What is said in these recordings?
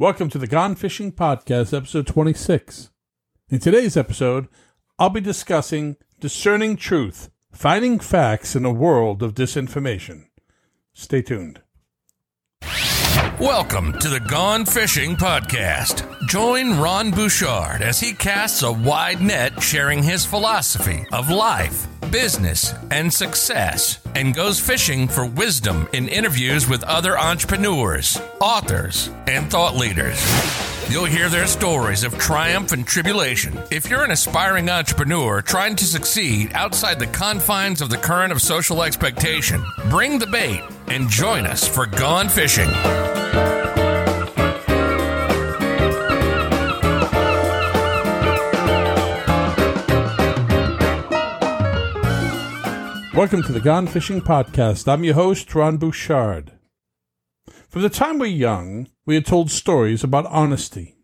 Welcome to the Gone Fishing Podcast, episode 26. In today's episode, I'll be discussing discerning truth, finding facts in a world of disinformation. Stay tuned. Welcome to the Gone Fishing Podcast. Join Ron Bouchard as he casts a wide net sharing his philosophy of life, business, and success, and goes fishing for wisdom in interviews with other entrepreneurs, authors, and thought leaders. You'll hear their stories of triumph and tribulation. If you're an aspiring entrepreneur trying to succeed outside the confines of the current of social expectation, bring the bait and join us for Gone Fishing. Welcome to the Gone Fishing Podcast. I'm your host, Ron Bouchard. From the time we're young, we are told stories about honesty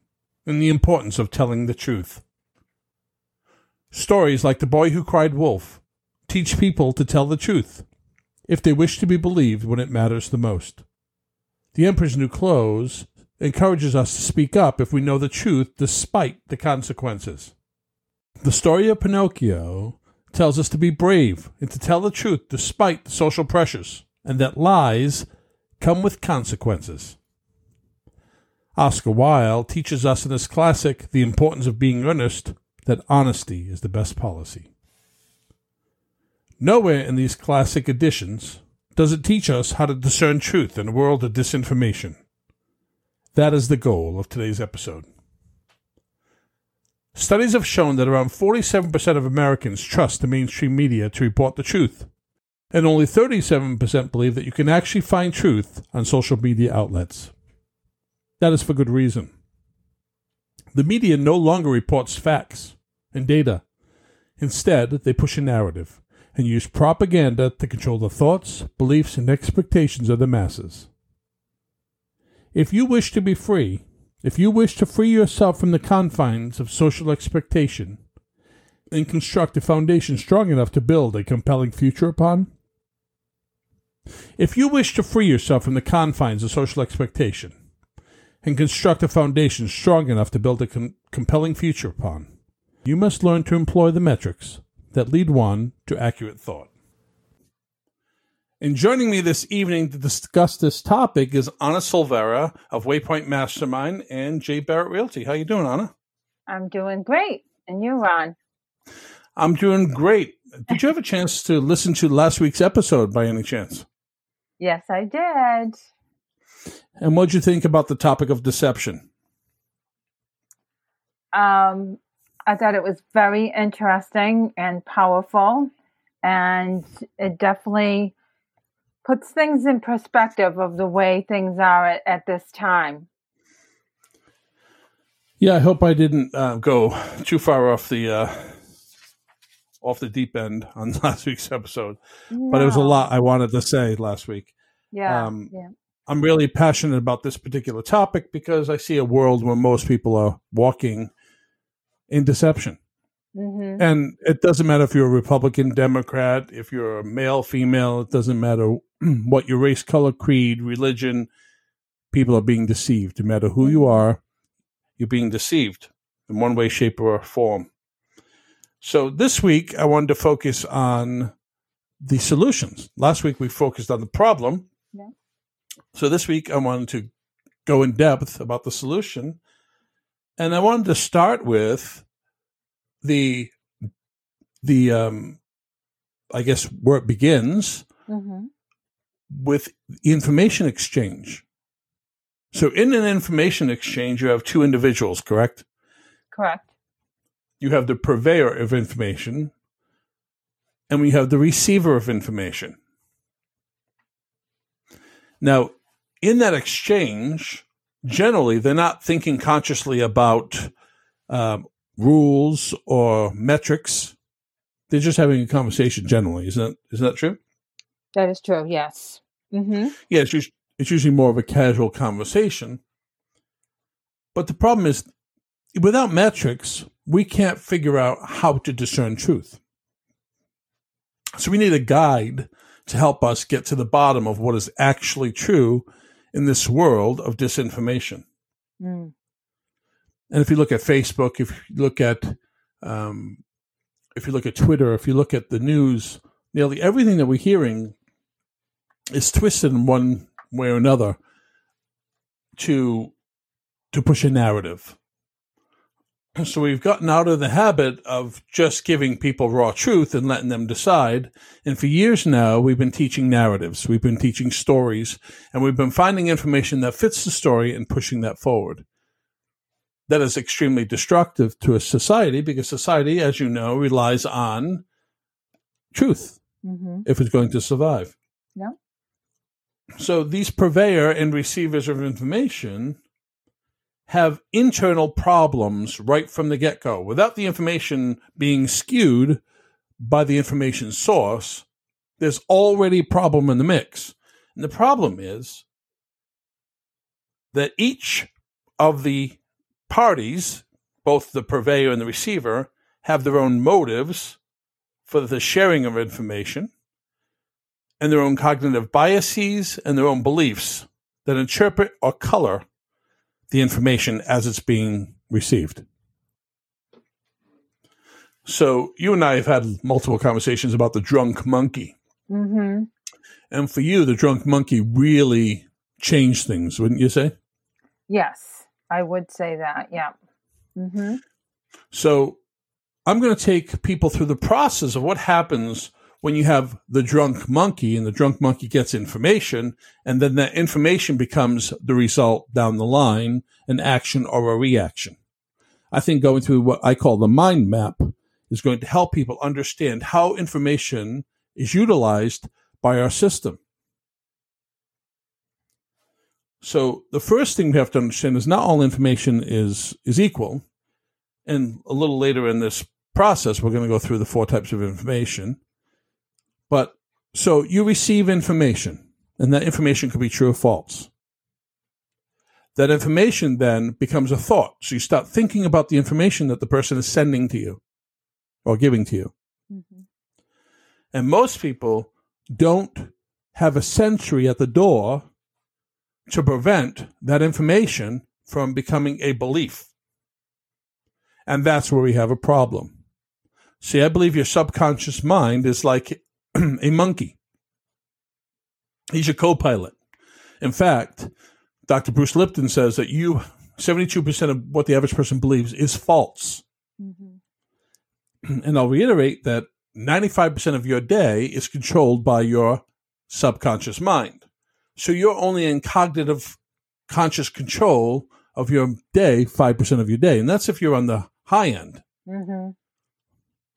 and the importance of telling the truth. Stories like The Boy Who Cried Wolf teach people to tell the truth if they wish to be believed when it matters the most. The Emperor's New Clothes encourages us to speak up if we know the truth despite the consequences. The story of Pinocchio tells us to be brave and to tell the truth despite the social pressures, and that lies come with consequences. Oscar Wilde teaches us in his classic, The Importance of Being Earnest, that honesty is the best policy. Nowhere in these classic editions does it teach us how to discern truth in a world of disinformation. That is the goal of today's episode. Studies have shown that around 47% of Americans trust the mainstream media to report the truth, and only 37% believe that you can actually find truth on social media outlets. That is for good reason. The media no longer reports facts and data. Instead, they push a narrative and use propaganda to control the thoughts, beliefs, and expectations of the masses. If you wish to be free, if you wish to free yourself from the confines of social expectation and construct a foundation strong enough to build a compelling future upon, if you wish to free yourself from the confines of social expectation and construct a foundation strong enough to build a com- compelling future upon, you must learn to employ the metrics that lead one to accurate thought. And joining me this evening to discuss this topic is Anna Silvera of Waypoint Mastermind and J. Barrett Realty. How you doing, Anna? I'm doing great. And you, Ron? I'm doing great. Did you have a chance to listen to last week's episode by any chance? Yes, I did. And what did you think about the topic of deception? Um, I thought it was very interesting and powerful, and it definitely puts things in perspective of the way things are at, at this time. Yeah, I hope I didn't uh, go too far off the uh, off the deep end on last week's episode, no. but it was a lot I wanted to say last week. Yeah, um, yeah. I'm really passionate about this particular topic because I see a world where most people are walking in deception. Mm-hmm. And it doesn't matter if you're a Republican, Democrat, if you're a male, female, it doesn't matter what your race, color, creed, religion, people are being deceived. No matter who you are, you're being deceived in one way, shape, or form. So this week, I wanted to focus on the solutions. Last week, we focused on the problem. Yeah. So this week, I wanted to go in depth about the solution and I wanted to start with the the um, I guess where it begins mm-hmm. with information exchange. So in an information exchange, you have two individuals, correct? Correct. You have the purveyor of information, and we have the receiver of information. Now, in that exchange, generally they're not thinking consciously about um, rules or metrics. They're just having a conversation generally. Isn't that, isn't that true? That is true, yes. Mm-hmm. Yeah, it's, just, it's usually more of a casual conversation. But the problem is, without metrics, we can't figure out how to discern truth. So we need a guide to help us get to the bottom of what is actually true in this world of disinformation. Mm. And if you look at Facebook, if you look at um, if you look at Twitter, if you look at the news, nearly everything that we're hearing is twisted in one way or another to to push a narrative. So we've gotten out of the habit of just giving people raw truth and letting them decide. And for years now, we've been teaching narratives. We've been teaching stories and we've been finding information that fits the story and pushing that forward. That is extremely destructive to a society because society, as you know, relies on truth mm-hmm. if it's going to survive. Yeah. So these purveyor and receivers of information have internal problems right from the get go without the information being skewed by the information source. There's already a problem in the mix. And the problem is that each of the parties, both the purveyor and the receiver, have their own motives for the sharing of information and their own cognitive biases and their own beliefs that interpret or color the information as it's being received. So you and I have had multiple conversations about the drunk monkey. Mm-hmm. And for you, the drunk monkey really changed things, wouldn't you say? Yes, I would say that. Yeah. Mm-hmm. So I'm going to take people through the process of what happens when you have the drunk monkey and the drunk monkey gets information and then that information becomes the result down the line, an action or a reaction. I think going through what I call the mind map is going to help people understand how information is utilized by our system. So the first thing we have to understand is not all information is is equal. And a little later in this process, we're going to go through the four types of information. But so you receive information, and that information could be true or false. That information then becomes a thought. So you start thinking about the information that the person is sending to you or giving to you. Mm-hmm. And most people don't have a sentry at the door to prevent that information from becoming a belief. And that's where we have a problem. See, I believe your subconscious mind is like a monkey. He's your co-pilot. In fact, Dr. Bruce Lipton says that you 72% of what the average person believes is false. Mm-hmm. And I'll reiterate that 95% of your day is controlled by your subconscious mind. So you're only in cognitive conscious control of your day 5% of your day. And that's if you're on the high end. Mm-hmm.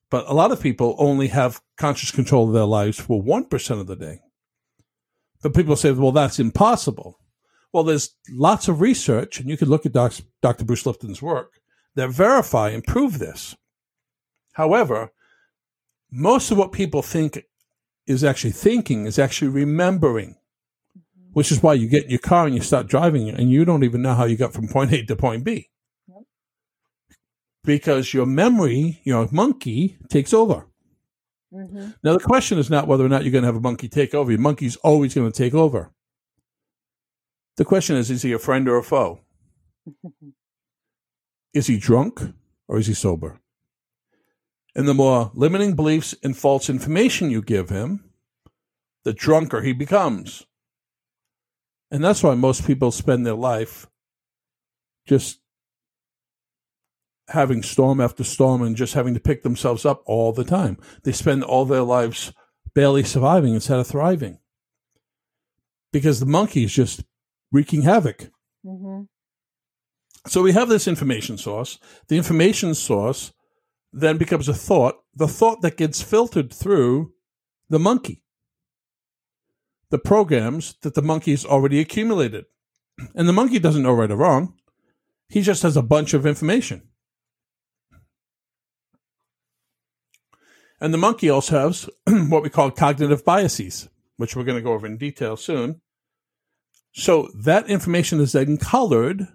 But a lot of people only have conscious control of their lives for 1% of the day. But people say, well, that's impossible. Well, there's lots of research, and you can look at Doc, Dr. Bruce Lipton's work that verify and prove this. However, most of what people think is actually thinking is actually remembering, which is why you get in your car and you start driving and you don't even know how you got from point A to point B because your memory, your monkey, takes over. Mm-hmm. Now, the question is not whether or not you're going to have a monkey take over. Your monkey's always going to take over. The question is is he a friend or a foe? is he drunk or is he sober? And the more limiting beliefs and false information you give him, the drunker he becomes. And that's why most people spend their life just having storm after storm and just having to pick themselves up all the time. They spend all their lives barely surviving instead of thriving because the monkey is just wreaking havoc. Mm-hmm. So we have this information source. The information source then becomes a thought, the thought that gets filtered through the monkey, the programs that the monkey's already accumulated. And the monkey doesn't know right or wrong. He just has a bunch of information. And the monkey also has what we call cognitive biases, which we're going to go over in detail soon. So that information is then colored,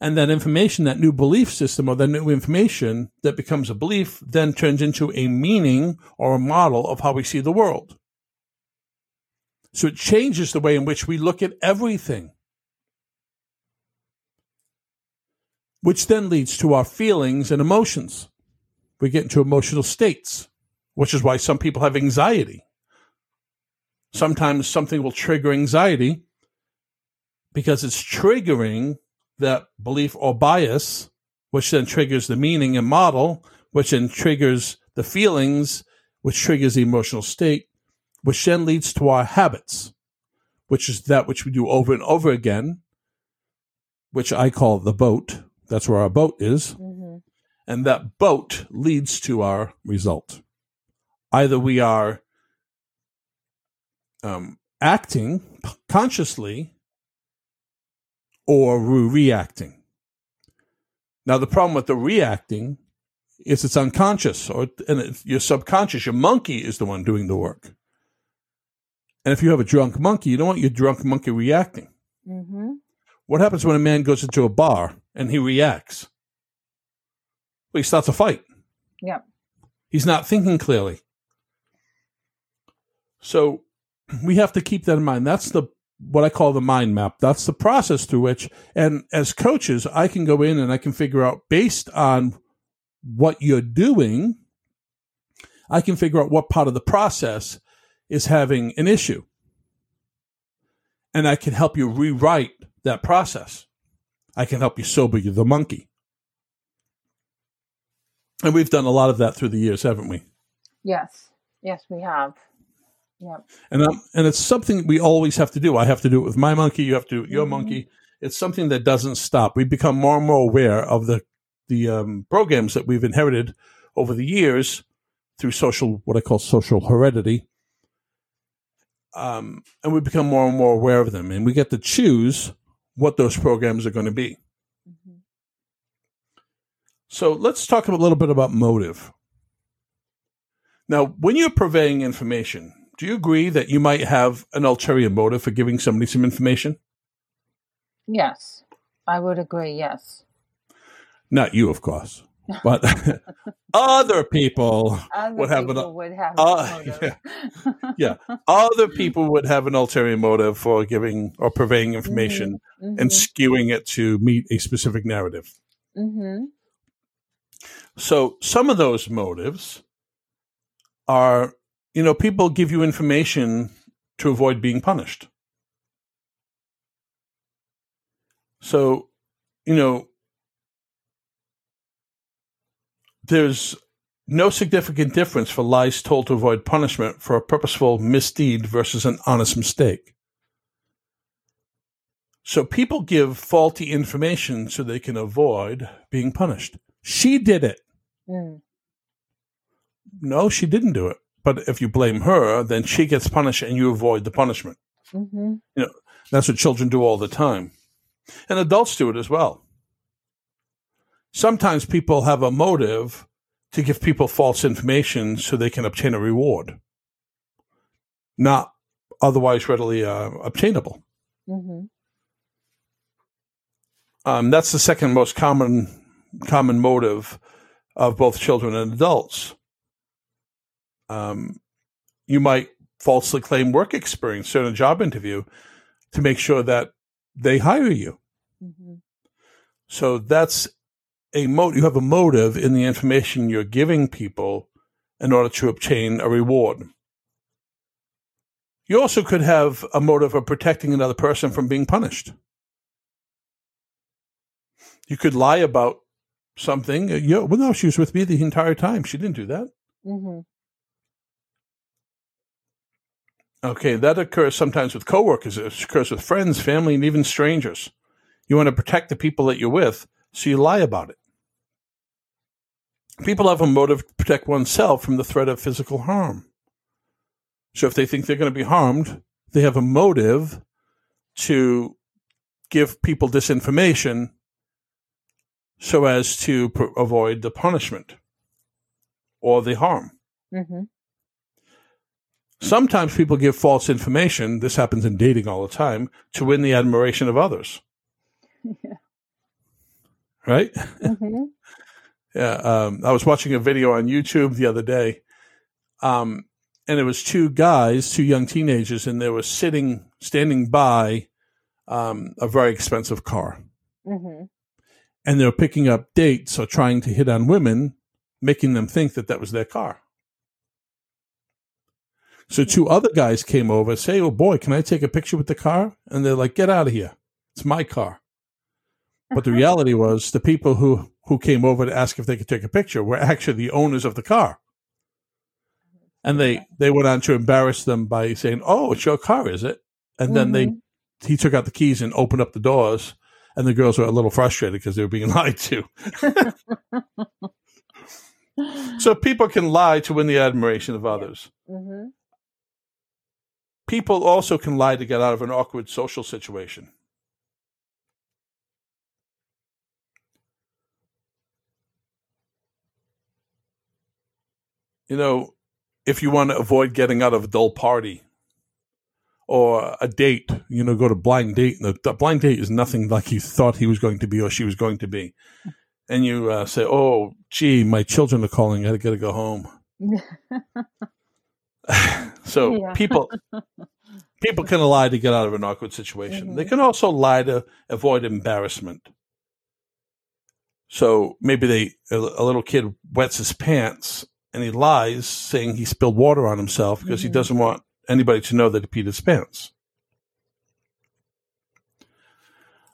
and that information, that new belief system or that new information that becomes a belief, then turns into a meaning or a model of how we see the world. So it changes the way in which we look at everything. which then leads to our feelings and emotions. We get into emotional states, which is why some people have anxiety. Sometimes something will trigger anxiety because it's triggering that belief or bias, which then triggers the meaning and model, which then triggers the feelings, which triggers the emotional state, which then leads to our habits, which is that which we do over and over again, which I call the boat. That's where our boat is. Mm-hmm. And that boat leads to our result. Either we are um, acting consciously or we're reacting. Now, the problem with the reacting is it's unconscious or and it's your subconscious. Your monkey is the one doing the work. And if you have a drunk monkey, you don't want your drunk monkey reacting. Mm-hmm. What happens when a man goes into a bar and he reacts? Well, he starts a fight. Yep. He's not thinking clearly. So we have to keep that in mind. That's the what I call the mind map. That's the process through which, and as coaches, I can go in and I can figure out based on what you're doing, I can figure out what part of the process is having an issue. And I can help you rewrite that process. I can help you sober you the monkey. And we've done a lot of that through the years, haven't we? Yes. Yes, we have. Yep. And um, and it's something we always have to do. I have to do it with my monkey. You have to do it with your mm-hmm. monkey. It's something that doesn't stop. We become more and more aware of the the um, programs that we've inherited over the years through social, what I call social heredity. Um, and we become more and more aware of them, and we get to choose what those programs are going to be. Mm-hmm. So let's talk a little bit about motive. Now, when you're purveying information, do you agree that you might have an ulterior motive for giving somebody some information? Yes, I would agree. Yes. Not you, of course, but other people other would have an would have uh, yeah, yeah, other people would have an ulterior motive for giving or purveying information mm-hmm, mm-hmm. and skewing it to meet a specific narrative. Mm-hmm. So some of those motives are, you know, people give you information to avoid being punished. So, you know, there's no significant difference for lies told to avoid punishment for a purposeful misdeed versus an honest mistake. So people give faulty information so they can avoid being punished. She did it. Mm. No, she didn't do it. But if you blame her, then she gets punished and you avoid the punishment. Mm-hmm. You know, that's what children do all the time. And adults do it as well sometimes people have a motive to give people false information so they can obtain a reward, not otherwise readily uh, obtainable. Mm-hmm. Um, that's the second most common common motive of both children and adults. Um, you might falsely claim work experience during a job interview to make sure that they hire you. Mm-hmm. So that's a mo- you have a motive in the information you're giving people in order to obtain a reward. You also could have a motive of protecting another person from being punished. You could lie about something. You, well, no, she was with me the entire time. She didn't do that. Mm-hmm. Okay, that occurs sometimes with coworkers. It occurs with friends, family, and even strangers. You want to protect the people that you're with, so you lie about it people have a motive to protect oneself from the threat of physical harm. So if they think they're going to be harmed, they have a motive to give people disinformation so as to pr- avoid the punishment or the harm. Mm-hmm. Sometimes people give false information. This happens in dating all the time to win the admiration of others. Yeah. Right? Mm-hmm. Yeah, um, I was watching a video on YouTube the other day, um, and it was two guys, two young teenagers, and they were sitting, standing by um, a very expensive car. Mm-hmm. and they were picking up dates or trying to hit on women, making them think that that was their car. So two other guys came over, say, "Oh boy, can I take a picture with the car?" And they're like, "Get out of here! It's my car." But the reality was, the people who who came over to ask if they could take a picture were actually the owners of the car, and they they went on to embarrass them by saying, "Oh, it's your car, is it?" And then mm-hmm. they he took out the keys and opened up the doors, and the girls were a little frustrated because they were being lied to. so people can lie to win the admiration of others. Mm-hmm. People also can lie to get out of an awkward social situation. You know, if you want to avoid getting out of a dull party or a date, you know, go to blind date. And the, the blind date is nothing like you thought he was going to be or she was going to be. And you uh, say, oh, gee, my children are calling. I got to go home. so yeah. people people can lie to get out of an awkward situation. Mm-hmm. They can also lie to avoid embarrassment. So maybe they a, a, little kid wets his pants and he lies saying he spilled water on himself because mm-hmm. he doesn't want anybody to know that he peed his pants.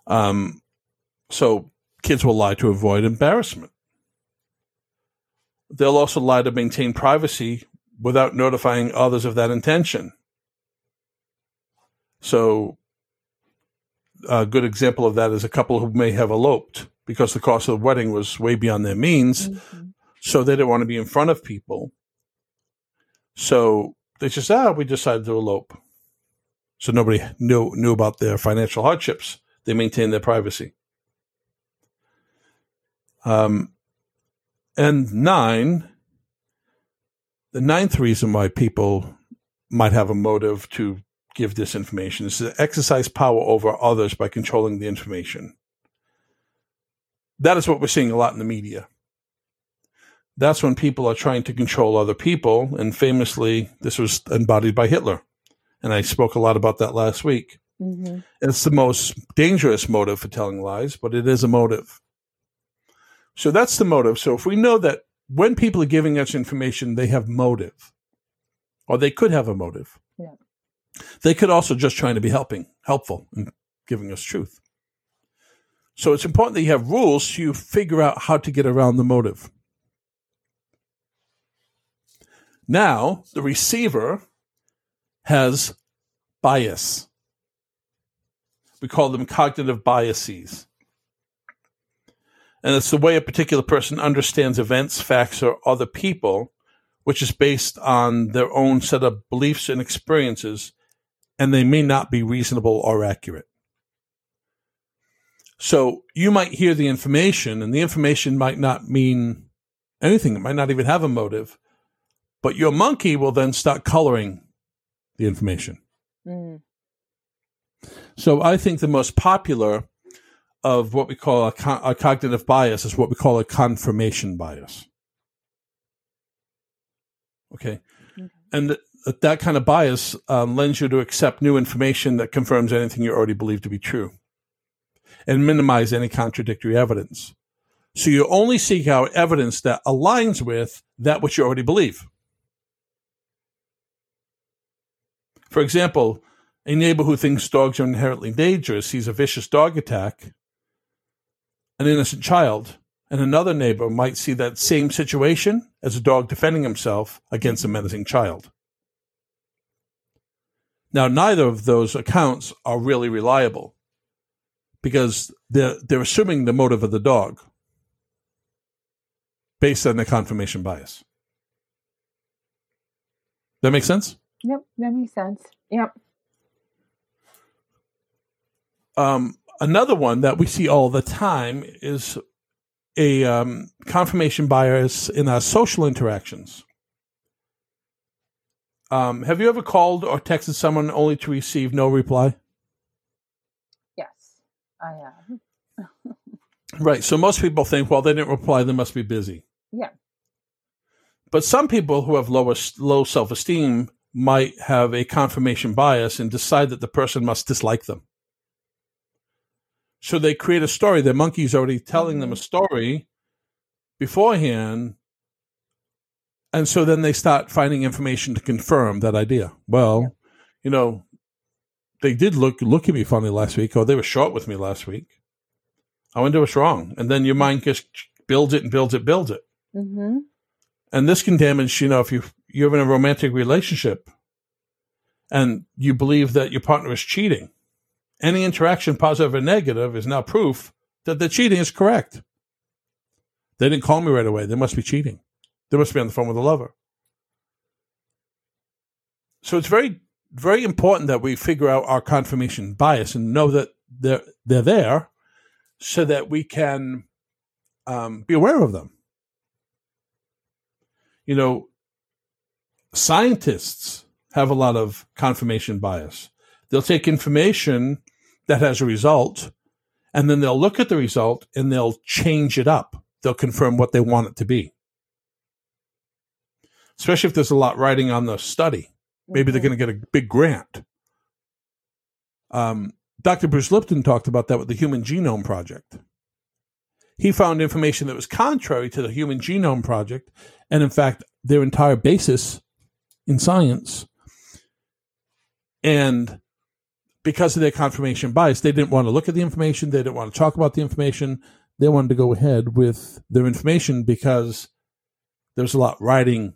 Um, so kids will lie to avoid embarrassment. They'll also lie to maintain privacy without notifying others of that intention. So, a good example of that is a couple who may have eloped because the cost of the wedding was way beyond their means. Mm-hmm. So, they didn't want to be in front of people. So, they just, ah, we decided to elope. So, nobody knew, knew about their financial hardships. They maintained their privacy. Um, and nine, the ninth reason why people might have a motive to give this information is to exercise power over others by controlling the information. That is what we're seeing a lot in the media. That's when people are trying to control other people. And famously, this was embodied by Hitler. And I spoke a lot about that last week. Mm-hmm. It's the most dangerous motive for telling lies, but it is a motive. So that's the motive. So if we know that when people are giving us information, they have motive, or they could have a motive. Yeah. They could also just trying to be helping, helpful, and giving us truth. So it's important that you have rules so you figure out how to get around the motive. Now, the receiver has bias. We call them cognitive biases. And it's the way a particular person understands events, facts, or other people, which is based on their own set of beliefs and experiences, and they may not be reasonable or accurate. So you might hear the information, and the information might not mean anything. It might not even have a motive, but your monkey will then start coloring the information. Mm. So I think the most popular of what we call a, co- a cognitive bias is what we call a confirmation bias. Okay. okay. And th- that kind of bias um, lends you to accept new information that confirms anything you already believe to be true and minimize any contradictory evidence. So you only seek out evidence that aligns with that which you already believe. For example, a neighbor who thinks dogs are inherently dangerous sees a vicious dog attack an innocent child, and another neighbor might see that same situation as a dog defending himself against a menacing child. Now, neither of those accounts are really reliable because they're, they're assuming the motive of the dog based on the confirmation bias. That makes sense? Yep, that makes sense. Yep. Um, another one that we see all the time is a um, confirmation bias in our social interactions. Um, have you ever called or texted someone only to receive no reply? Yes, I have. right. So most people think, well, they didn't reply, they must be busy. Yeah. But some people who have lower, low self esteem might have a confirmation bias and decide that the person must dislike them. So they create a story. The monkey's already telling them a mm-hmm. story beforehand. And so then they start finding information to confirm that idea. Well, you know, they did look look at me funny last week, or they were short with me last week. I wonder what's wrong. And then your mind just builds it and builds it, builds it. Mm-hmm. And this can damage, you know, if you you're in a romantic relationship and you believe that your partner is cheating, any interaction, positive or negative, is now proof that the cheating is correct. They didn't call me right away. They must be cheating. They must be on the phone with a lover. So it's very, very important that we figure out our confirmation bias and know that they're they're there, so that we can um, be aware of them. You know, scientists have a lot of confirmation bias. They'll take information that has a result and then they'll look at the result and they'll change it up. They'll confirm what they want it to be. Especially if there's a lot writing on the study. Maybe mm-hmm. they're going to get a big grant. Um, Dr. Bruce Lipton talked about that with the Human Genome Project. He found information that was contrary to the Human Genome Project, and in fact, their entire basis in science. And because of their confirmation bias, they didn't want to look at the information. They didn't want to talk about the information. They wanted to go ahead with their information because there's a lot riding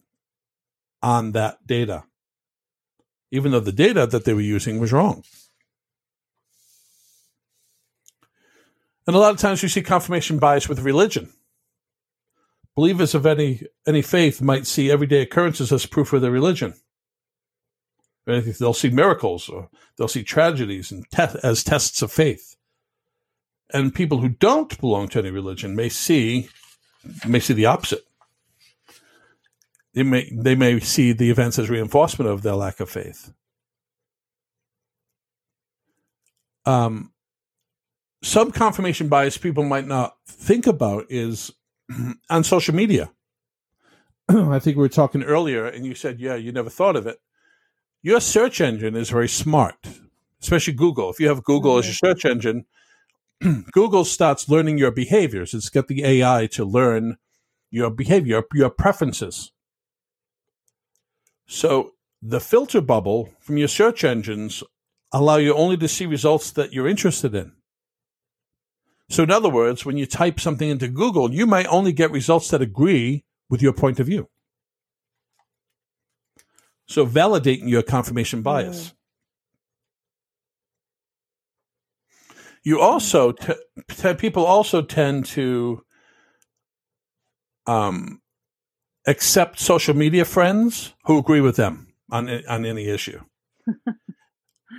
on that data, even though the data that they were using was wrong. And a lot of times you see confirmation bias with religion. Believers of any any faith might see everyday occurrences as proof of their religion. They'll see miracles or they'll see tragedies and te- as tests of faith. And people who don't belong to any religion may see may see the opposite. They may they may see the events as reinforcement of their lack of faith. Um, some confirmation bias people might not think about is on social media. I think we were talking earlier, and you said, yeah, you never thought of it. Your search engine is very smart, especially Google. If you have Google as your search engine, Google starts learning your behaviors. It's got the AI to learn your behavior, your preferences. So the filter bubble from your search engines allow you only to see results that you're interested in. So, in other words, when you type something into Google, you might only get results that agree with your point of view. So, validating your confirmation bias. Mm. You also, t- t- people also tend to um, accept social media friends who agree with them on on any issue.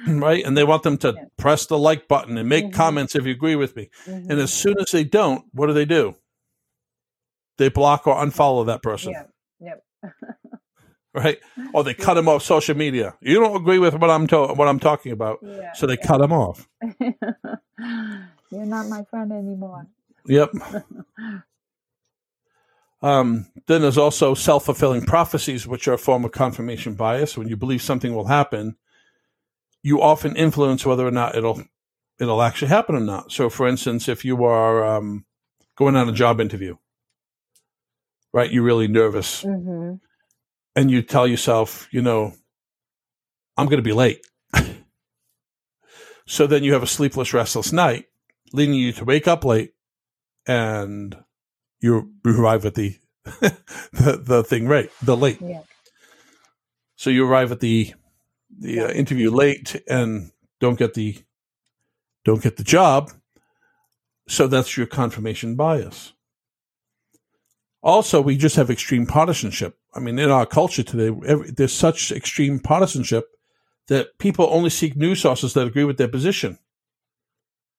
right? And they want them to press the like button and make mm-hmm. comments if you agree with me. Mm-hmm. And as soon as they don't, what do they do? They block or unfollow that person. Yeah. Yep. right? Or they cut them off social media. You don't agree with what I'm to- what I'm talking about, yeah, so they yeah. cut them off. You're not my friend anymore. Yep. um, then there's also self fulfilling prophecies, which are a form of confirmation bias. When you believe something will happen, you often influence whether or not it'll it'll actually happen or not. So, for instance, if you are um, going on a job interview, right, you're really nervous, mm-hmm. and you tell yourself, you know, I'm going to be late. so then you have a sleepless, restless night, leading you to wake up late, and you arrive at the the, the thing right, the late. Yeah. So you arrive at the the uh, interview late and don't get the don't get the job. So that's your confirmation bias. Also, we just have extreme partisanship. I mean, in our culture today, every, there's such extreme partisanship that people only seek news sources that agree with their position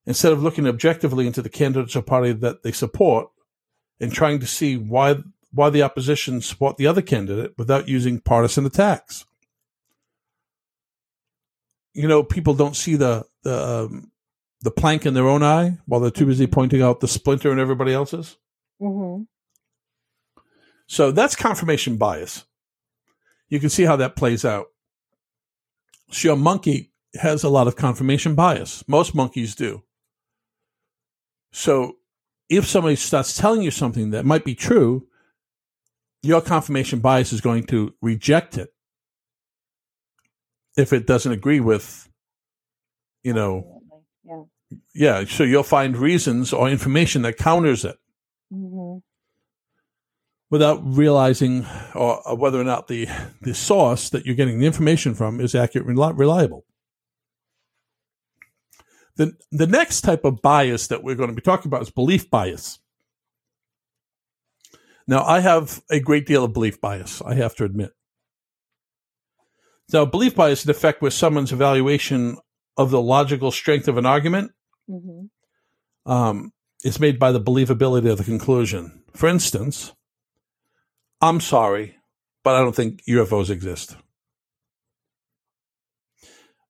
instead of looking objectively into the candidates or party that they support and trying to see why why the opposition support the other candidate without using partisan attacks you know, people don't see the the um, the plank in their own eye while they're too busy pointing out the splinter in everybody else's. Mm-hmm. So that's confirmation bias. You can see how that plays out. So a monkey has a lot of confirmation bias. Most monkeys do. So if somebody starts telling you something that might be true, your confirmation bias is going to reject it if it doesn't agree with, you know, yeah. yeah. So you'll find reasons or information that counters it. Mm-hmm. Without realizing or, or, whether or not the, the source that you're getting the information from is accurate and reliable. The, the next type of bias that we're going to be talking about is belief bias. Now, I have a great deal of belief bias, I have to admit. Now, belief bias is an effect with someone's evaluation of the logical strength of an argument mm-hmm. um, is made by the believability of the conclusion. For instance, I'm sorry, but I don't think UFOs exist.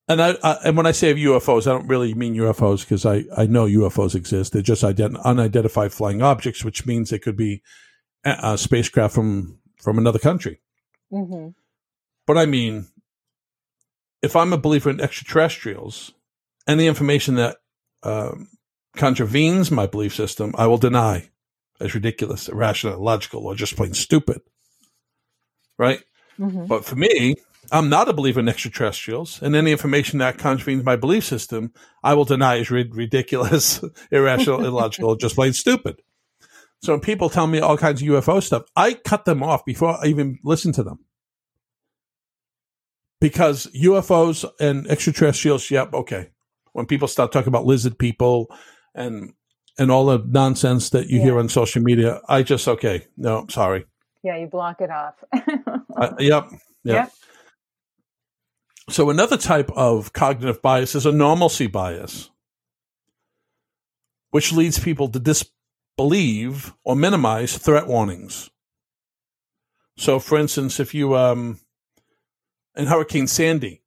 And I, I, and when I say UFOs, I don't really mean UFOs because I, I know UFOs exist. They're just ident- unidentified flying objects, which means they could be a, a spacecraft from from another country. Mm-hmm. But I mean, if I'm a believer in extraterrestrials, any information that um, contravenes my belief system, I will deny as ridiculous, irrational, illogical, or just plain stupid. Right? Mm-hmm. But for me, I'm not a believer in extraterrestrials, and any information that contravenes my belief system, I will deny is ridiculous, irrational, illogical, just plain stupid. So when people tell me all kinds of UFO stuff, I cut them off before I even listen to them. Because UFOs and extraterrestrials, yep, okay. When people start talking about lizard people and and all the nonsense that you yeah. hear on social media, I just okay, no, sorry. Yeah, you block it off. uh, yep, yep. yep. So another type of cognitive bias is a normalcy bias, which leads people to disbelieve or minimize threat warnings. So, for instance, if you um, in Hurricane Sandy,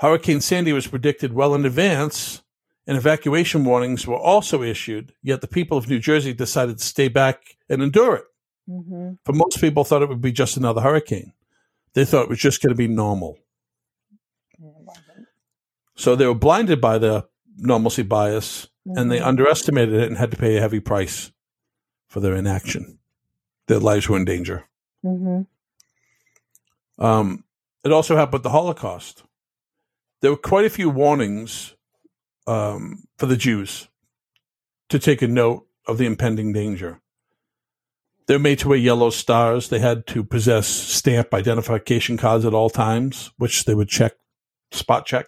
Hurricane Sandy was predicted well in advance, and evacuation warnings were also issued. Yet the people of New Jersey decided to stay back and endure it. Mm-hmm. For most people, thought it would be just another hurricane. They thought it was just going to be normal. So they were blinded by the normalcy bias mm-hmm. and they mm-hmm. underestimated it and had to pay a heavy price for their inaction. Their lives were in danger. Mm-hmm. Um, it also happened with the Holocaust. There were quite a few warnings um, for the Jews to take a note of the impending danger. They're made to wear yellow stars. They had to possess stamp identification cards at all times, which they would check, spot check.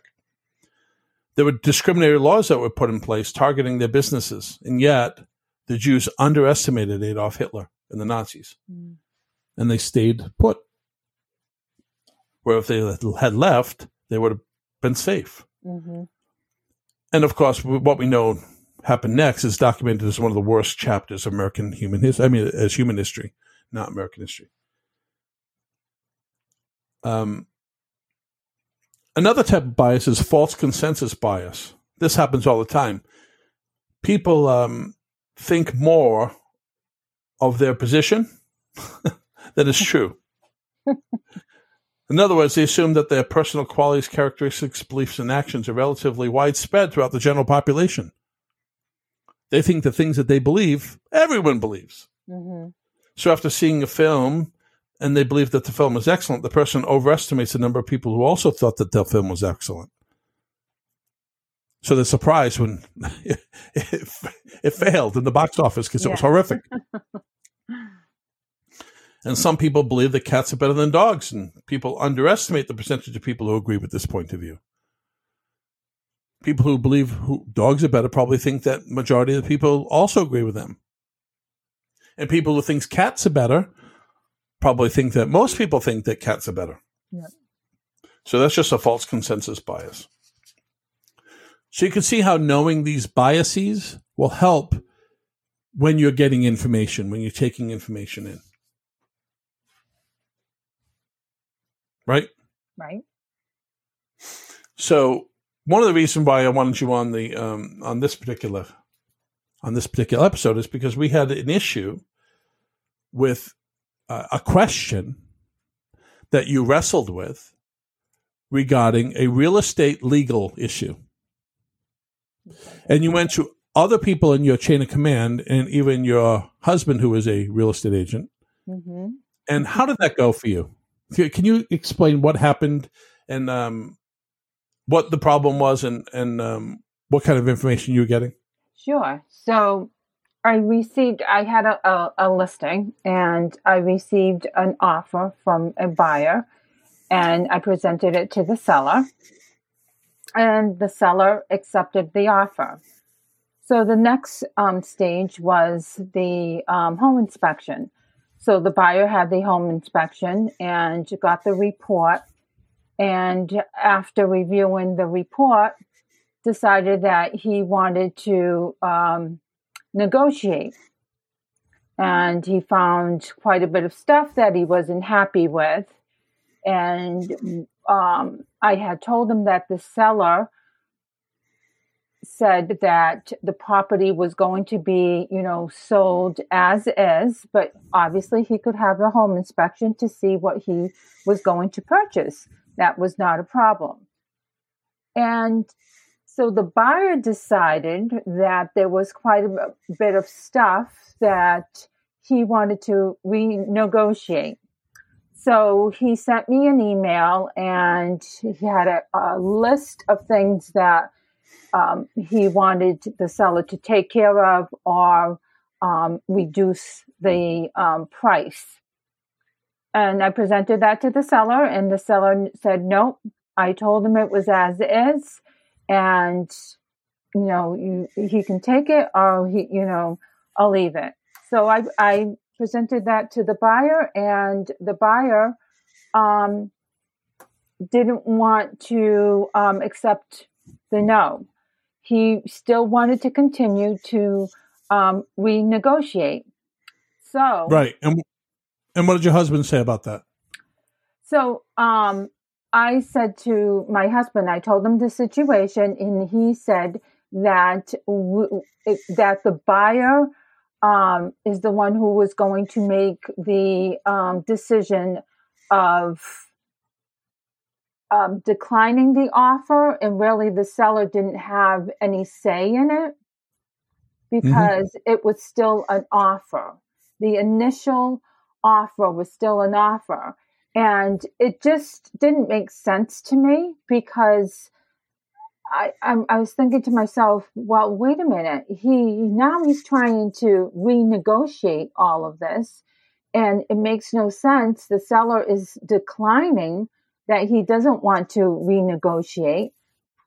There were discriminatory laws that were put in place targeting their businesses, and yet the Jews underestimated Adolf Hitler and the Nazis, mm. and they stayed put. Where if they had left, they would have been safe. Mm-hmm. And of course, what we know happened next is documented as one of the worst chapters of American human history. I mean, as human history, not American history. Um, another type of bias is false consensus bias. This happens all the time. People um, think more of their position than is true. In other words, they assume that their personal qualities, characteristics, beliefs, and actions are relatively widespread throughout the general population. They think the things that they believe, everyone believes. Mm-hmm. So after seeing a film and they believe that the film is excellent, the person overestimates the number of people who also thought that the film was excellent. So they're surprised when it, it, failed in the box office because yeah. it was horrific. and some people believe that cats are better than dogs, and people underestimate the percentage of people who agree with this point of view people who believe who, dogs are better probably think that majority of the people also agree with them. And people who think cats are better probably think that most people think that cats are better. Yeah. So that's just a false consensus bias. So you can see how knowing these biases will help when you're getting information, when you're taking information in. Right? Right. So one of the reasons why I wanted you on the um, on this particular on this particular episode is because we had an issue with uh, a question that you wrestled with regarding a real estate legal issue. And you went to other people in your chain of command, and even your husband, who is a real estate agent. Mm-hmm. And how did that go for you? Can you explain what happened and um, what the problem was, and and um, what kind of information you were getting? Sure. So I received, I had a, a, a, listing and I received an offer from a buyer and I presented it to the seller and the seller accepted the offer. So the next um, stage was the um, home inspection. So the buyer had the home inspection and got the report. And after reviewing the report, decided that he wanted to um, negotiate. And he found quite a bit of stuff that he wasn't happy with. And um, I had told him that the seller said that the property was going to be, you know, sold as is, but obviously he could have a home inspection to see what he was going to purchase. That was not a problem. And so the buyer decided that there was quite a bit of stuff that he wanted to renegotiate. So he sent me an email and he had a, a list of things that um, he wanted the seller to take care of or um, reduce the um, price. And I presented that to the seller, and the seller said, Nope. I told him it was as is and you know you, he can take it or he you know i'll leave it so i i presented that to the buyer and the buyer um, didn't want to um, accept the no. He still wanted to continue to um, renegotiate. So right. And and what did your husband say about that? So um I said to my husband, I told him the situation, and he said that w- that the buyer um, is the one who was going to make the um, decision of um, declining the offer, and really the seller didn't have any say in it mm-hmm. because mm-hmm. it was still an offer. The initial offer was still an offer and it just didn't make sense to me because I, I, I was thinking to myself, well, wait a minute. He now he's trying to renegotiate all of this, and it makes no sense. The seller is declining that he doesn't want to renegotiate,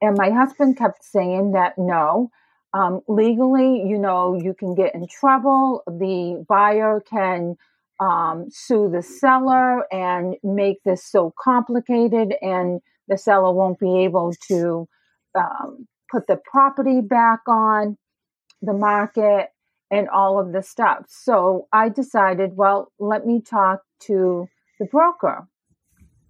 and my husband kept saying that no, um, legally, you know, you can get in trouble. The buyer can um, sue the seller and make this so complicated, and the seller won't be able to um, put the property back on the market and all of the stuff. So I decided, well, let me talk to the broker.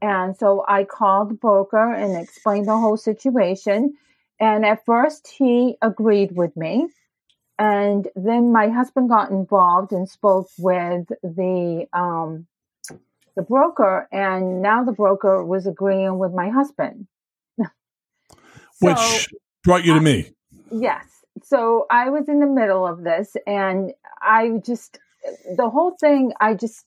And so I called the broker and explained the whole situation. And at first, he agreed with me. And then my husband got involved and spoke with the um, the broker, and now the broker was agreeing with my husband. so, Which brought you to me. Yes. So I was in the middle of this, and I just the whole thing I just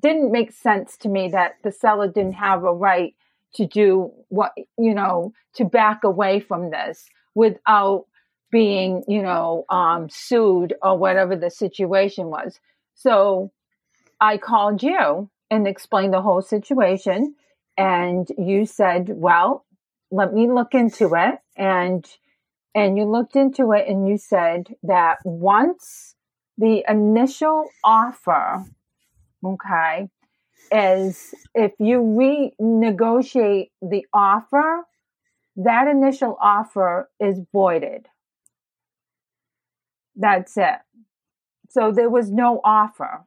didn't make sense to me that the seller didn't have a right to do what you know to back away from this without being, you know, um, sued or whatever the situation was. So I called you and explained the whole situation. And you said, well, let me look into it. And, and you looked into it and you said that once the initial offer, okay, is if you renegotiate the offer, that initial offer is voided. That's it. So there was no offer.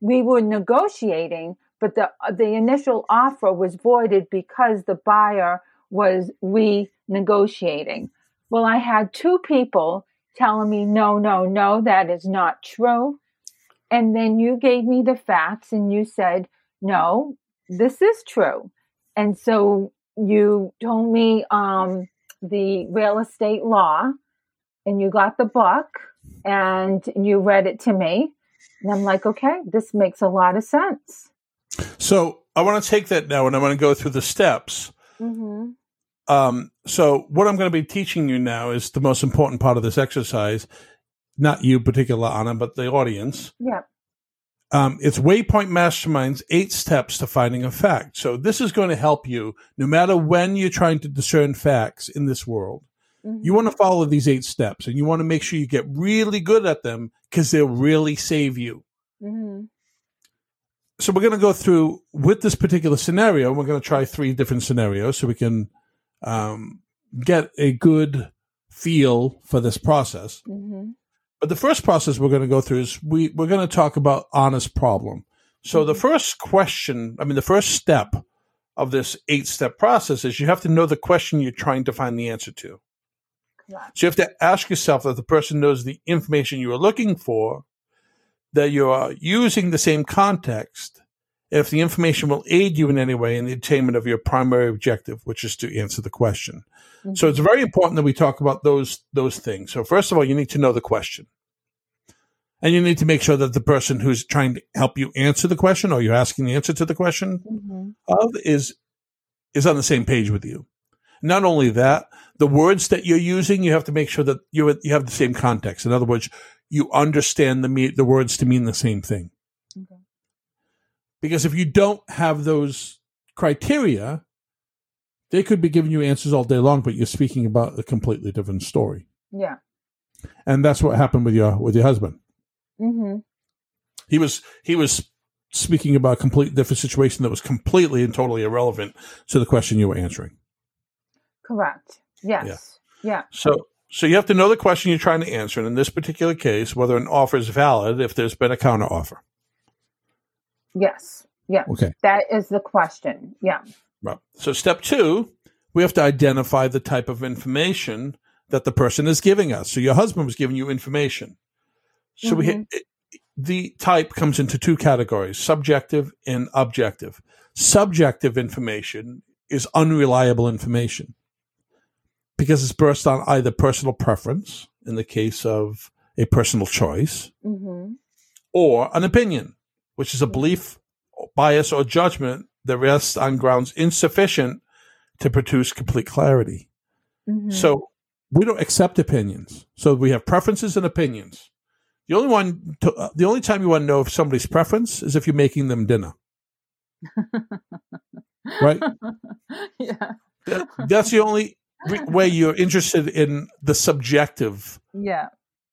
We were negotiating, but the the initial offer was voided because the buyer was renegotiating. Well, I had two people telling me, no, no, no, that is not true. And then you gave me the facts and you said, no, this is true. And so you told me um, the real estate law and you got the book and you read it to me. And I'm like, okay, this makes a lot of sense. So I want to take that now and I want to go through the steps. Mm-hmm. Um, so what I'm going to be teaching you now is the most important part of this exercise. Not you, particular Anna, but the audience. Yeah. Um, it's Waypoint Mastermind's eight steps to finding a fact. So this is going to help you no matter when you're trying to discern facts in this world. Mm-hmm. You want to follow these eight steps and you want to make sure you get really good at them because they'll really save you. Mm-hmm. So we're going to go through with this particular scenario. We're going to try three different scenarios so we can um, get a good feel for this process. Mm-hmm. But the first process we're going to go through is we, we're going to talk about Anna's problem. So the mm-hmm. first question, I mean, the first step of this eight step process is you have to know the question you're trying to find the answer to. Yeah. So you have to ask yourself that the person knows the information you are looking for, that you are using the same context, if the information will aid you in any way in the attainment of your primary objective, which is to answer the question. Mm-hmm. So it's very important that we talk about those those things. So first of all, you need to know the question. And you need to make sure that the person who's trying to help you answer the question or you're asking the answer to the question mm-hmm. of is is on the same page with you. Not only that, the words that you're using, you have to make sure that you you have the same context. In other words, you understand the the words to mean the same thing. Because if you don't have those criteria, they could be giving you answers all day long, but you're speaking about a completely different story. Yeah. And that's what happened with your with your husband. Mm-hmm. He was he was speaking about a completely different situation that was completely and totally irrelevant to the question you were answering. Correct. Yes. Yeah. yeah. So so you have to know the question you're trying to answer, and in this particular case, whether an offer is valid if there's been a counter offer. Yes. Yeah. Okay. That is the question. Yeah. Right. So step two, we have to identify the type of information that the person is giving us. So your husband was giving you information. So mm-hmm. we the type comes into two categories: subjective and objective. Subjective information is unreliable information because it's based on either personal preference, in the case of a personal choice, mm-hmm. or an opinion, which is a belief, bias, or judgment that rests on grounds insufficient to produce complete clarity. Mm-hmm. So we don't accept opinions. So we have preferences and opinions. The only one, to, uh, the only time you want to know if somebody's preference is if you're making them dinner, right? Yeah. That, that's the only way you're interested in the subjective. Yeah.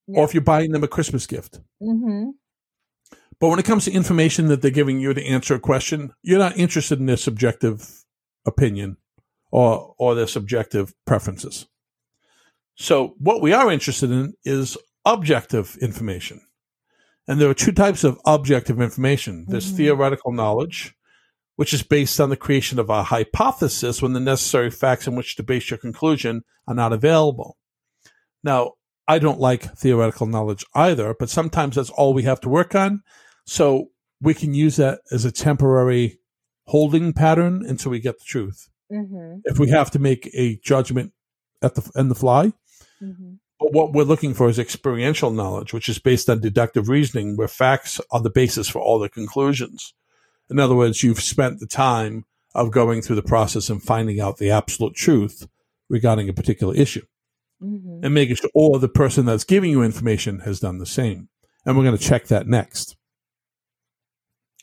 yeah. Or if you're buying them a Christmas gift. Mm-hmm. But when it comes to information that they're giving you to answer a question, you're not interested in their subjective opinion or or their subjective preferences. So what we are interested in is objective information. And there are two types of objective information. There's mm-hmm. theoretical knowledge, which is based on the creation of a hypothesis when the necessary facts on which to base your conclusion are not available. Now, I don't like theoretical knowledge either, but sometimes that's all we have to work on. So we can use that as a temporary holding pattern until we get the truth. Mm-hmm. If we have to make a judgment at the in the fly, mm-hmm. but what we're looking for is experiential knowledge, which is based on deductive reasoning, where facts are the basis for all the conclusions. In other words, you've spent the time of going through the process and finding out the absolute truth regarding a particular issue, mm-hmm. and making sure, or the person that's giving you information has done the same. And we're going to check that next.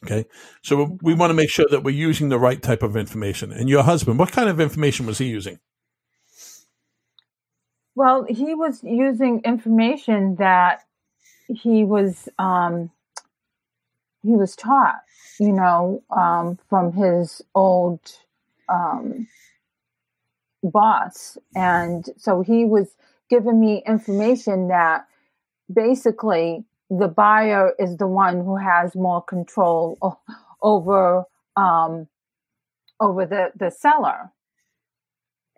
Okay. So we want to make sure that we're using the right type of information. And your husband, what kind of information was he using? Well, he was using information that he was um, he was taught, you know, um, from his old um, boss, and so he was giving me information that basically the buyer is the one who has more control over um, over the the seller,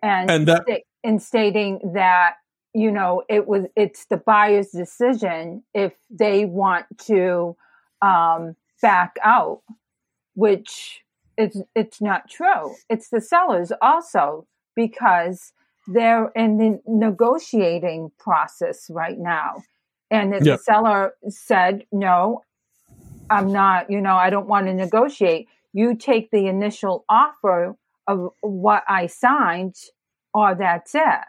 and, and that- in stating that you know it was it's the buyer's decision if they want to um, back out, which it's it's not true. It's the sellers also because they're in the negotiating process right now. And the seller said, no, I'm not, you know, I don't want to negotiate. You take the initial offer of what I signed, or that's it.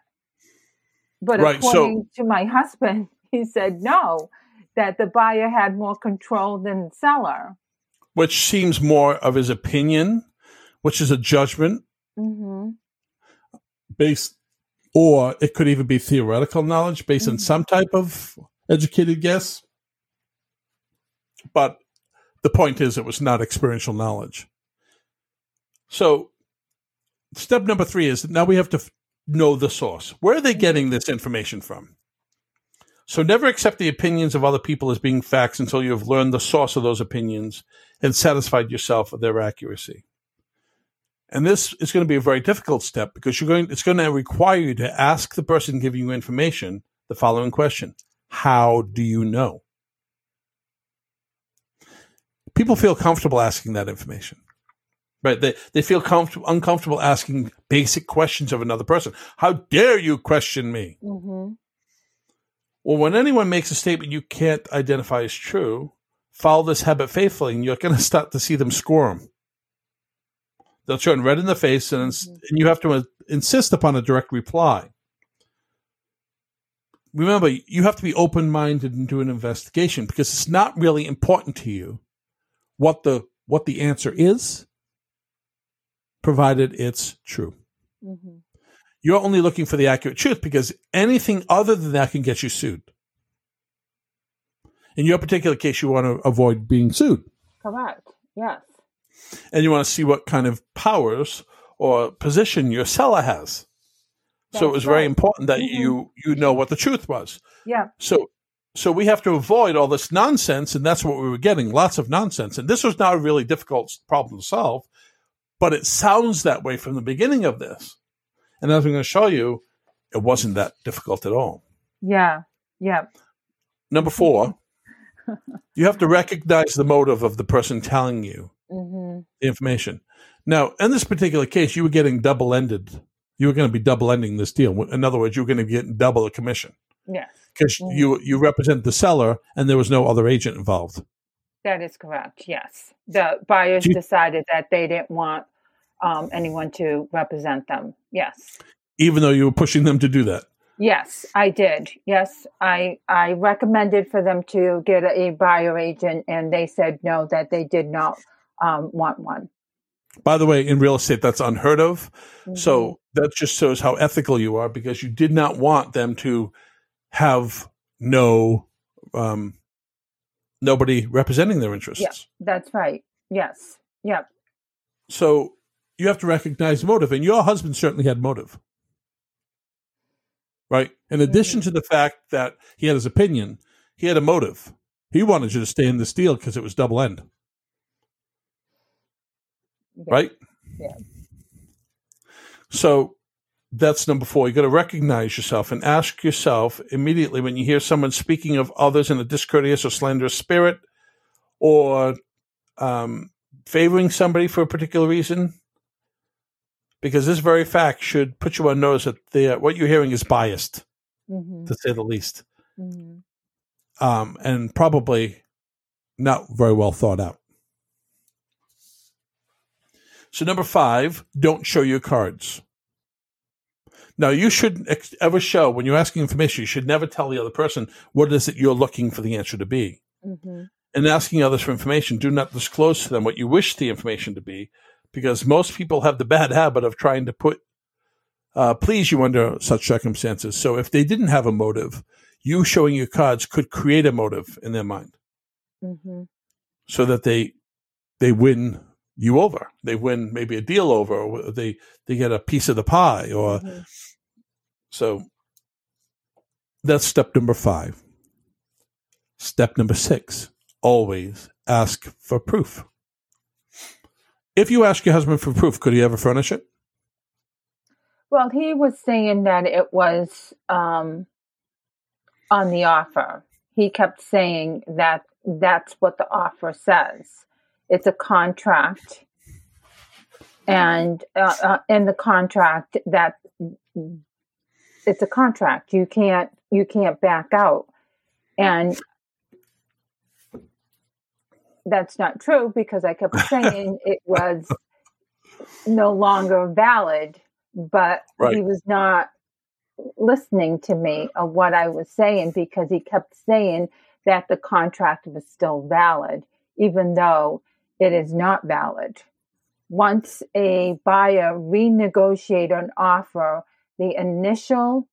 But right, according so, to my husband, he said no, that the buyer had more control than the seller. Which seems more of his opinion, which is a judgment mm-hmm. based, or it could even be theoretical knowledge based mm-hmm. on some type of educated guess. But the point is, it was not experiential knowledge. So, step number three is now we have to know the source. Where are they getting this information from? So, never accept the opinions of other people as being facts until you have learned the source of those opinions and satisfied yourself of their accuracy. And this is going to be a very difficult step because you're going, it's going to require you to ask the person giving you information the following question How do you know? people feel comfortable asking that information. Right. They, they feel comfortable, uncomfortable asking basic questions of another person. How dare you question me? Mm-hmm. Well, when anyone makes a statement you can't identify as true, follow this habit faithfully and you're going to start to see them squirm. They'll turn red in the face and, mm-hmm. and you have to uh, insist upon a direct reply. Remember, you have to be open minded and do an investigation because it's not really important to you what the what the answer is, provided it's true. Mm-hmm. You're only looking for the accurate truth because anything other than that can get you sued. In your particular case, you want to avoid being sued. Correct. Yes. And you want to see what kind of powers or position your seller has. That's so it was right. very important that mm-hmm. you you know what the truth was. Yeah. So so we have to avoid all this nonsense, and that's what we were getting lots of nonsense. And this was not a really difficult problem to solve, but it sounds that way from the beginning of this. And as I'm going to show you, it wasn't that difficult at all. Yeah. Yeah. Number four, you have to recognize the motive of the person telling you mm-hmm. the information. Now, in this particular case, you were getting double ended. You were going to be double ending this deal. In other words, you were going to getting double the commission. Yes because mm. you you represent the seller and there was no other agent involved. That is correct. Yes, the buyers you, decided that they didn't want um, anyone to represent them. Yes, even though you were pushing them to do that. Yes, I did. Yes, I I recommended for them to get a, a buyer agent, and they said no, that they did not um, want one. By the way, in real estate, that's unheard of. Mm-hmm. So that just shows how ethical you are because you did not want them to have no um, nobody representing their interests. Yeah, that's right. Yes. Yep. So you have to recognize motive, and your husband certainly had motive, right? In addition mm-hmm. to the fact that he had his opinion, he had a motive. He wanted you to stay in this deal because it was double end, yeah. right? Yeah. So that's number four. You got to recognize yourself and ask yourself immediately when you hear someone speaking of others in a discourteous or slanderous spirit, or um, favoring somebody for a particular reason, because this very fact should put you on notice that the, what you're hearing is biased, mm-hmm. to say the least, mm-hmm. um, and probably not very well thought out. So, number five, don't show your cards. Now, you shouldn't ex- ever show when you're asking information. You should never tell the other person what it is that you're looking for the answer to be. Mm-hmm. And asking others for information, do not disclose to them what you wish the information to be, because most people have the bad habit of trying to put uh, please you under such circumstances. So, if they didn't have a motive, you showing your cards could create a motive in their mind, mm-hmm. so that they they win you over. They win maybe a deal over, or they they get a piece of the pie, or mm-hmm. so. That's step number five. Step number six: always ask for proof. If you ask your husband for proof, could he ever furnish it? Well, he was saying that it was um, on the offer. He kept saying that that's what the offer says it's a contract and uh, uh, in the contract that it's a contract. You can't you can't back out. And that's not true because I kept saying it was no longer valid, but right. he was not listening to me of what I was saying because he kept saying that the contract was still valid, even though it is not valid. Once a buyer renegotiate an offer, the initial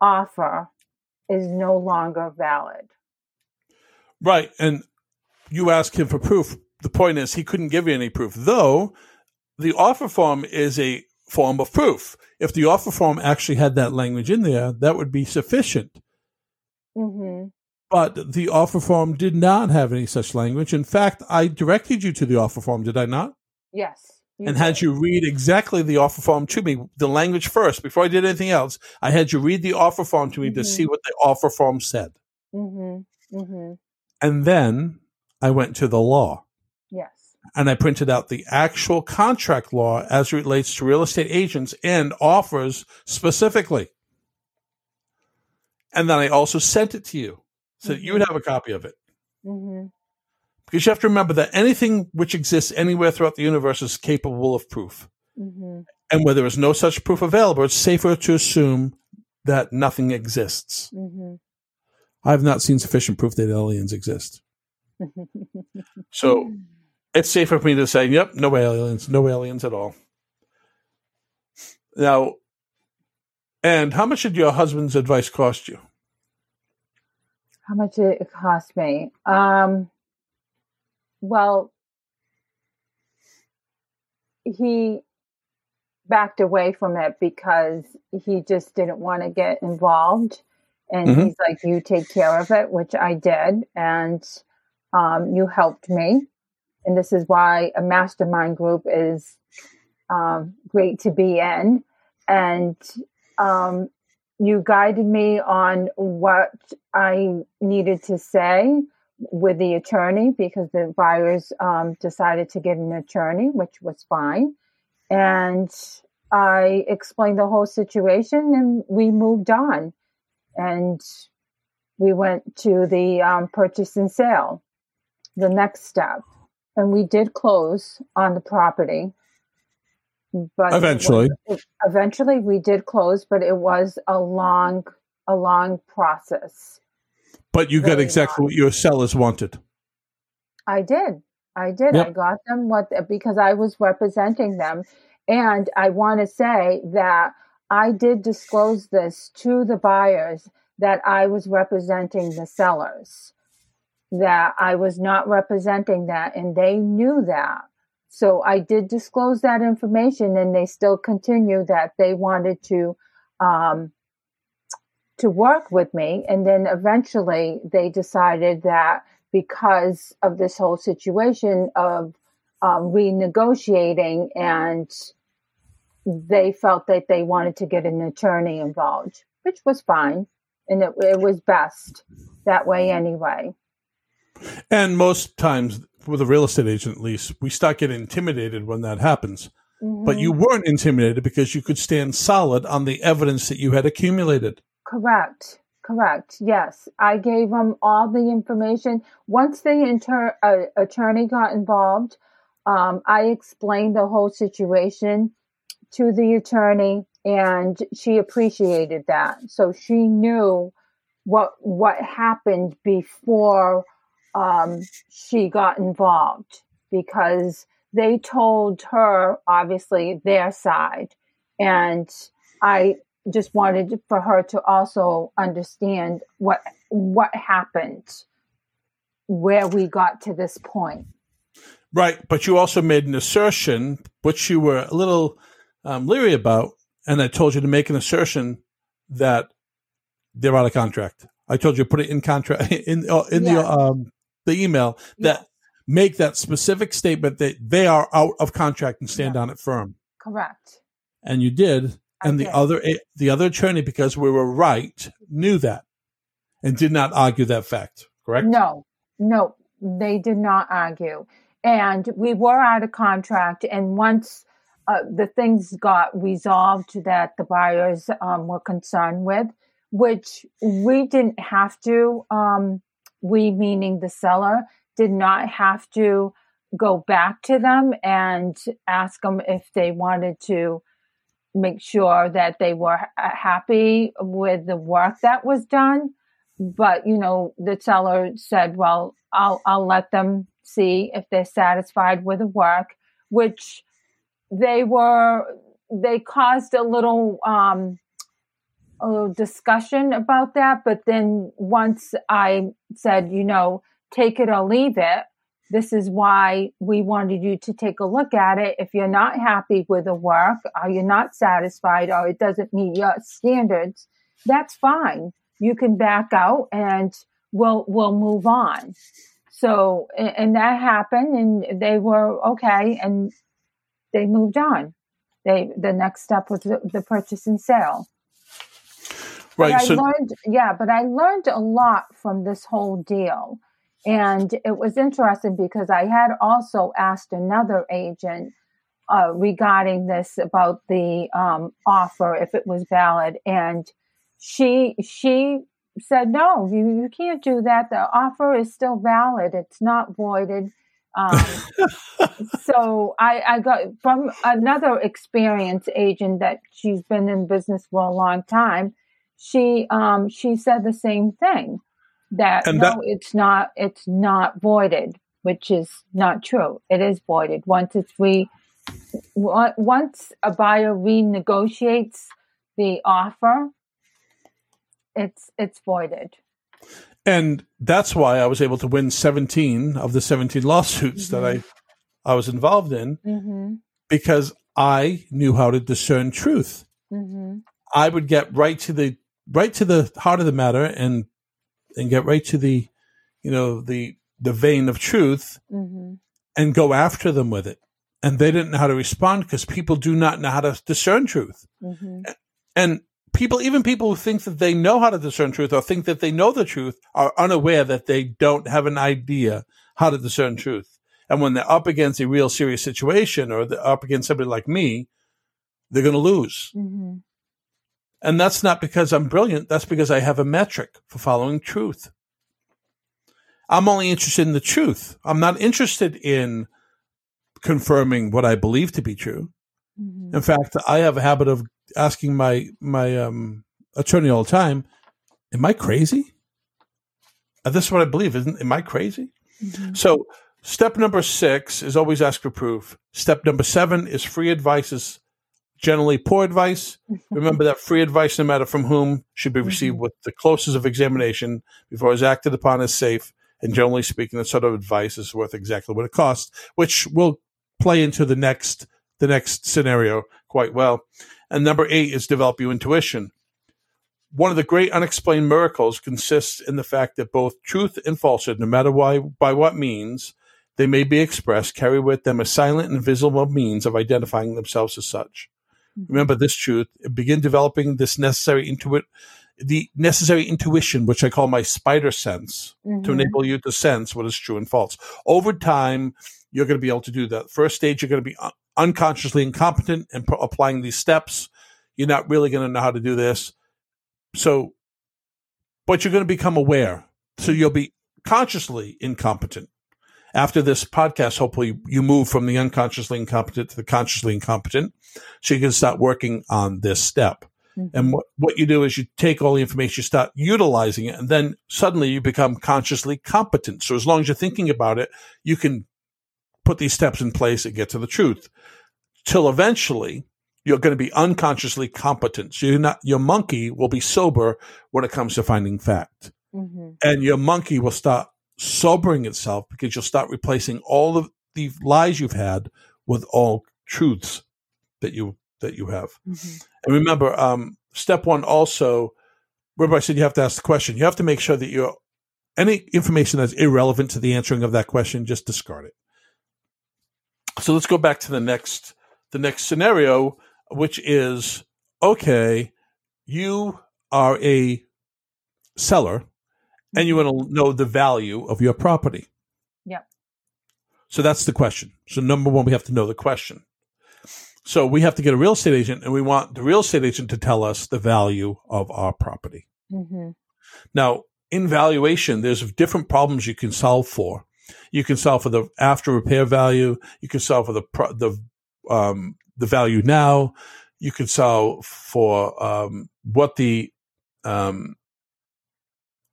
offer is no longer valid. Right. And you ask him for proof. The point is, he couldn't give you any proof, though the offer form is a form of proof. If the offer form actually had that language in there, that would be sufficient. Mm-hmm. But the offer form did not have any such language. In fact, I directed you to the offer form, did I not? Yes. And did. had you read exactly the offer form to me, the language first, before I did anything else. I had you read the offer form to me mm-hmm. to see what the offer form said. Mm-hmm. mm-hmm. And then I went to the law. Yes. And I printed out the actual contract law as it relates to real estate agents and offers specifically. And then I also sent it to you so mm-hmm. that you would mm-hmm. have a copy of it. Mm-hmm. Because you have to remember that anything which exists anywhere throughout the universe is capable of proof. Mm-hmm. And where there is no such proof available, it's safer to assume that nothing exists. Mm-hmm. I have not seen sufficient proof that aliens exist. so it's safer for me to say, yep, no aliens, no aliens at all. Now, and how much did your husband's advice cost you? How much did it cost me? Um, well, he backed away from it because he just didn't want to get involved. And mm-hmm. he's like, You take care of it, which I did. And um, you helped me. And this is why a mastermind group is um, great to be in. And um, you guided me on what I needed to say with the attorney because the buyers um, decided to get an attorney, which was fine. And I explained the whole situation and we moved on. And we went to the um, purchase and sale, the next step. And we did close on the property. But eventually, was, it, eventually we did close, but it was a long, a long process but you got exactly what your sellers wanted. I did. I did. Yep. I got them what because I was representing them. And I want to say that I did disclose this to the buyers that I was representing the sellers, that I was not representing that, and they knew that. So I did disclose that information, and they still continue that they wanted to um, to work with me. And then eventually they decided that because of this whole situation of um, renegotiating and they felt that they wanted to get an attorney involved, which was fine. And it, it was best that way anyway. And most times, with a real estate agent at least, we start getting intimidated when that happens. Mm-hmm. But you weren't intimidated because you could stand solid on the evidence that you had accumulated. Correct. Correct. Yes, I gave them all the information. Once the inter- uh, attorney got involved, um, I explained the whole situation to the attorney, and she appreciated that. So she knew what what happened before um, she got involved because they told her obviously their side, and I just wanted for her to also understand what what happened where we got to this point. Right but you also made an assertion which you were a little um, leery about and i told you to make an assertion that they're out of contract. I told you to put it in contract in uh, in yeah. the um, the email that yeah. make that specific statement that they are out of contract and stand yeah. on it firm correct and you did and the other the other attorney, because we were right, knew that and did not argue that fact. Correct? No, no, they did not argue. And we were out of contract. And once uh, the things got resolved that the buyers um, were concerned with, which we didn't have to. Um, we, meaning the seller, did not have to go back to them and ask them if they wanted to make sure that they were happy with the work that was done. But you know, the seller said, "Well, I'll I'll let them see if they're satisfied with the work," which they were. They caused a little um, a discussion about that, but then once I said, you know, take it or leave it, this is why we wanted you to take a look at it. If you're not happy with the work, or you're not satisfied, or it doesn't meet your standards, that's fine. You can back out and we'll we'll move on. So and that happened and they were okay and they moved on. They the next step was the, the purchase and sale. Right. But I so learned yeah, but I learned a lot from this whole deal and it was interesting because I had also asked another agent uh, regarding this about the um, offer if it was valid, and she she said no, you you can't do that. The offer is still valid; it's not voided. Um, so I, I got from another experienced agent that she's been in business for a long time. She um, she said the same thing that And no, that- it's not it's not voided, which is not true. It is voided once it's re once a buyer renegotiates the offer, it's it's voided. and that's why I was able to win 17 of the 17 lawsuits that I I was involved in Mm-hmm. because I knew how to discern truth. Mm-hmm. I would get right to the right to the heart of the matter and and get right to the you know the the vein of truth Mm-hmm. and go after them with it. And they didn't know how to respond because people do not know how to discern truth. Mm-hmm. And people, even people who think that they know how to discern truth or think that they know the truth are unaware that they don't have an idea how to discern truth. And when they're up against a real serious situation or they're up against somebody like me, they're going to lose. Mm-hmm. And that's not because I'm brilliant. That's because I have a metric for following truth. I'm only interested in the truth. I'm not interested in confirming what I believe to be true. Mm-hmm. In fact, I have a habit of asking my my um, attorney all the time, "Am I crazy? Uh, This is what I believe. Isn't am I crazy?" Mm-hmm. So, step number six is always ask for proof. Step number seven is free advice is generally poor advice. Mm-hmm. Remember that free advice, no matter from whom, should be mm-hmm. received with the closest of examination before it is acted upon as safe. And generally speaking, that sort of advice is worth exactly what it costs, which will play into the next the next scenario quite well. And number eight is develop your intuition. One of the great unexplained miracles consists in the fact that both truth and falsehood, no matter why by what means they may be expressed, carry with them a silent and visible means of identifying themselves as such. Remember this truth. Begin developing this necessary intuit, the necessary intuition, which I call my spider sense, to Mhm. enable you to sense what is true and false. Over time, you're going to be able to do that. First stage, you're going to be un- unconsciously incompetent and pro- applying these steps. You're not really going to know how to do this. So, but you're going to become aware. So you'll be consciously incompetent. After this podcast, hopefully you move from the unconsciously incompetent to the consciously incompetent. So you can start working on this step. And what, what you do is you take all the information, you start utilizing it, and then suddenly you become consciously competent. So as long as you're thinking about it, you can put these steps in place and get to the truth. Till eventually you're going to be unconsciously competent. So you're not, your monkey will be sober when it comes to finding fact. Mhm. And your monkey will start sobering itself because you'll start replacing all of the lies you've had with all truths that you that you have. Mhm. And remember, um, step one also, remember I said you have to ask the question. You have to make sure that you're any information that's irrelevant to the answering of that question, just discard it. So let's go back to the next the next scenario, which is okay, you are a seller and you want to know the value of your property. Yep. So that's the question. So number one, we have to know the question. So we have to get a real estate agent and we want the real estate agent to tell us the value of our property. Mm-hmm. Now, in valuation, there's different problems you can solve for. You can solve for the after repair value. You can solve for the, the, um, the value now. You can solve for, um, what the, um,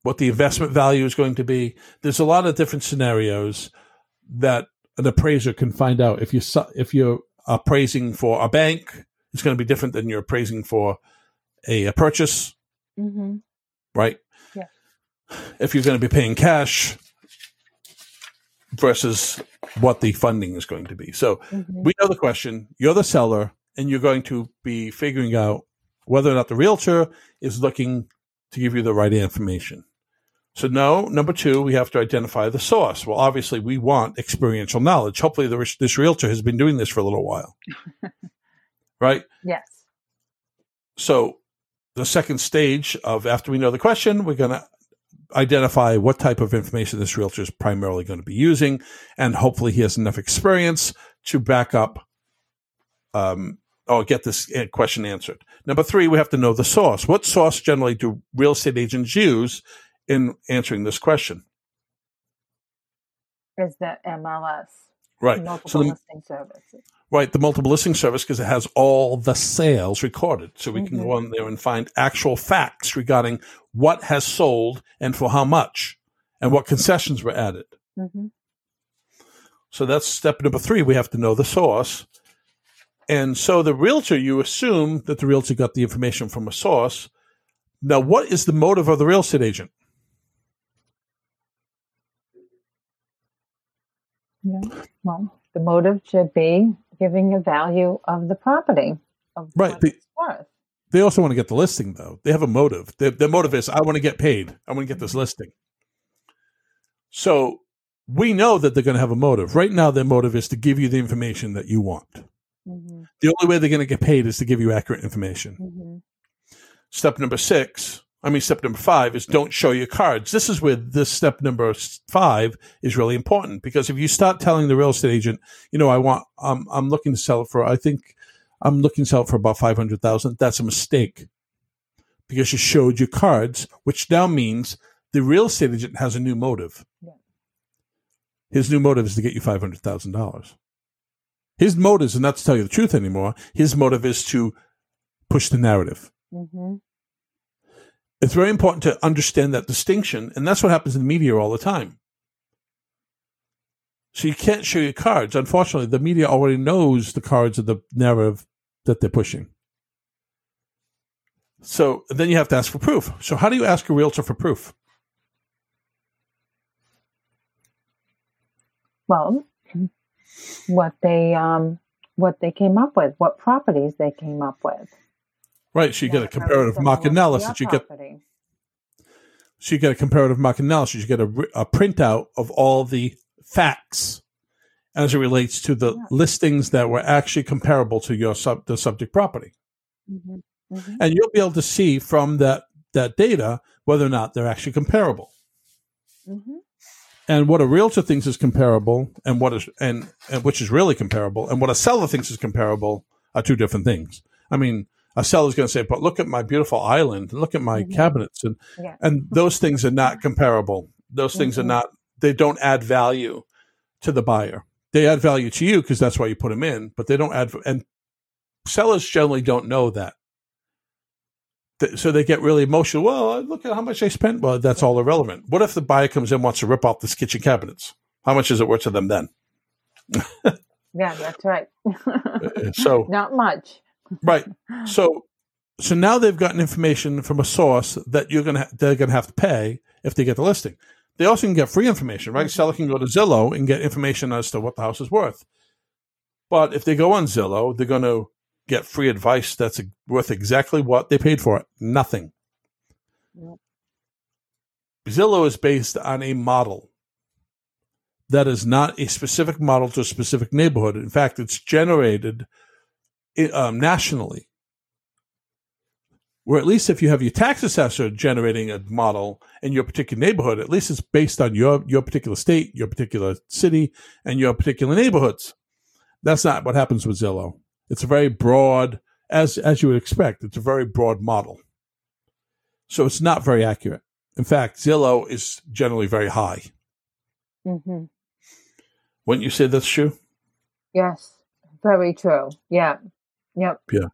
what the investment value is going to be. There's a lot of different scenarios that an appraiser can find out. If you if you're appraising for a bank, it's going to be different than you're appraising for a, a purchase, mm-hmm. right? Yeah. If you're going to be paying cash versus what the funding is going to be. So mm-hmm. we know the question. You're the seller, and you're going to be figuring out whether or not the realtor is looking to give you the right information. So no, number two, we have to identify the source. Well, obviously we want experiential knowledge. Hopefully the, this realtor has been doing this for a little while. right? Yes. So the second stage of after we know the question, we're going to identify what type of information this realtor is primarily going to be using. And hopefully he has enough experience to back up, um, or get this question answered. Number three, we have to know the source. What source generally do real estate agents use in answering this question? Is the MLS. Right. Multiple so the, listing services. Right, the multiple listing service because it has all the sales recorded. So we mm-hmm. can go on there and find actual facts regarding what has sold and for how much and what concessions were added. Mm-hmm. So that's step number three. We have to know the source. And so the realtor, you assume that the realtor got the information from a source. Now, what is the motive of the real estate agent? Yeah. Well, the motive should be giving a value of the property of right. They, worth. They also want to get the listing, though. They have a motive. Their, their motive is, I want to get paid. I want to get this listing. So we know that they're going to have a motive. Right now, their motive is to give you the information that you want. Mm-hmm. The only way they're going to get paid is to give you accurate information. Mm-hmm. Step number six I mean, step number five is don't show your cards. This is where this step number five is really important because if you start telling the real estate agent, you know, I want, um, I'm looking to sell it for, I think I'm looking to sell it for about 500,000. That's a mistake because you showed your cards, which now means the real estate agent has a new motive. Yeah. His new motive is to get you $500,000. His motive is not to tell you the truth anymore. His motive is to push the narrative. Mm-hmm it's very important to understand that distinction. And that's what happens in the media all the time. So you can't show your cards. Unfortunately, the media already knows the cards of the narrative that they're pushing. So then you have to ask for proof. So how do you ask a realtor for proof? Well, what they um, what they came up with, what properties they came up with. Right. So you get a comparative market analysis. You get so you get a comparative market analysis. You get a, a printout of all the facts as it relates to the yeah. listings that were actually comparable to your sub the subject property, mm-hmm. Mm-hmm. and you'll be able to see from that that data whether or not they're actually comparable. Mm-hmm. And what a realtor thinks is comparable, and what is and, and which is really comparable, and what a seller thinks is comparable are two different things. I mean, a seller's going to say, "But look at my beautiful island, and look at my mm-hmm. cabinets," and yeah. and those things are not comparable. Those things mm-hmm. are not. They don't add value to the buyer. They add value to you because that's why you put them in, but they don't add. And sellers generally don't know that. So they get really emotional. Well, look at how much I spent. Well, that's all irrelevant. What if the buyer comes in wants to rip off this kitchen cabinets? How much is it worth to them then? yeah, that's right. Uh, so not much right. So so now they've gotten information from a source that you're gonna they're gonna have to pay if they get the listing. They also can get free information, right? Seller can go to Zillow and get information as to what the house is worth. But if they go on Zillow, they're going to get free advice that's worth exactly what they paid for it nothing. Yep. Zillow is based on a model that is not a specific model to a specific neighborhood. In fact, it's generated um, nationally. Where at least if you have your tax assessor generating a model in your particular neighborhood, at least it's based on your your particular state, your particular city, and your particular neighborhoods. That's not what happens with Zillow. It's a very broad, as as you would expect. It's a very broad model, so it's not very accurate. In fact, Zillow is generally very high. Mm-hmm. Wouldn't you say that's true? Yes, very true. Yeah. Yep. Yeah.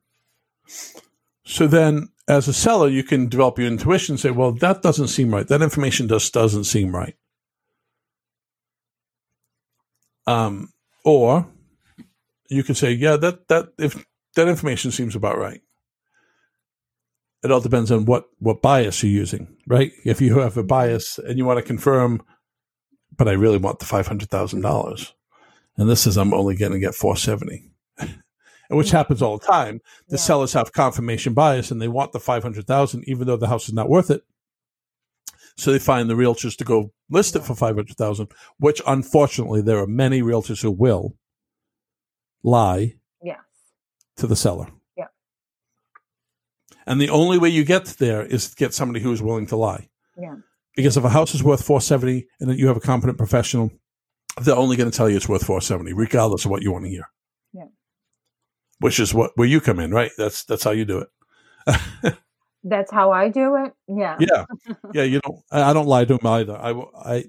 So then, as a seller, you can develop your intuition and say, well, that doesn't seem right. That information just doesn't seem right. Um, or you could say, yeah, that, that, if that information seems about right. It all depends on what, what bias you're using, right? If you have a bias and you want to confirm, but I really want the $500,000 and this is, I'm only going to get 470 which mm-hmm. happens all the time. The yeah. sellers have confirmation bias and they want the 500,000 even though the house is not worth it. So they find the realtors to go list it for 500,000, which unfortunately there are many realtors who will lie yes. to the seller. Yeah. And the only way you get there is to get somebody who is willing to lie. Yeah. Because if a house is worth 470 and that you have a competent professional, they're only going to tell you it's worth 470 regardless of what you want to hear which is what where you come in, right? That's that's how you do it. that's how I do it. Yeah. Yeah. Yeah. You don't. I don't lie to them either. I I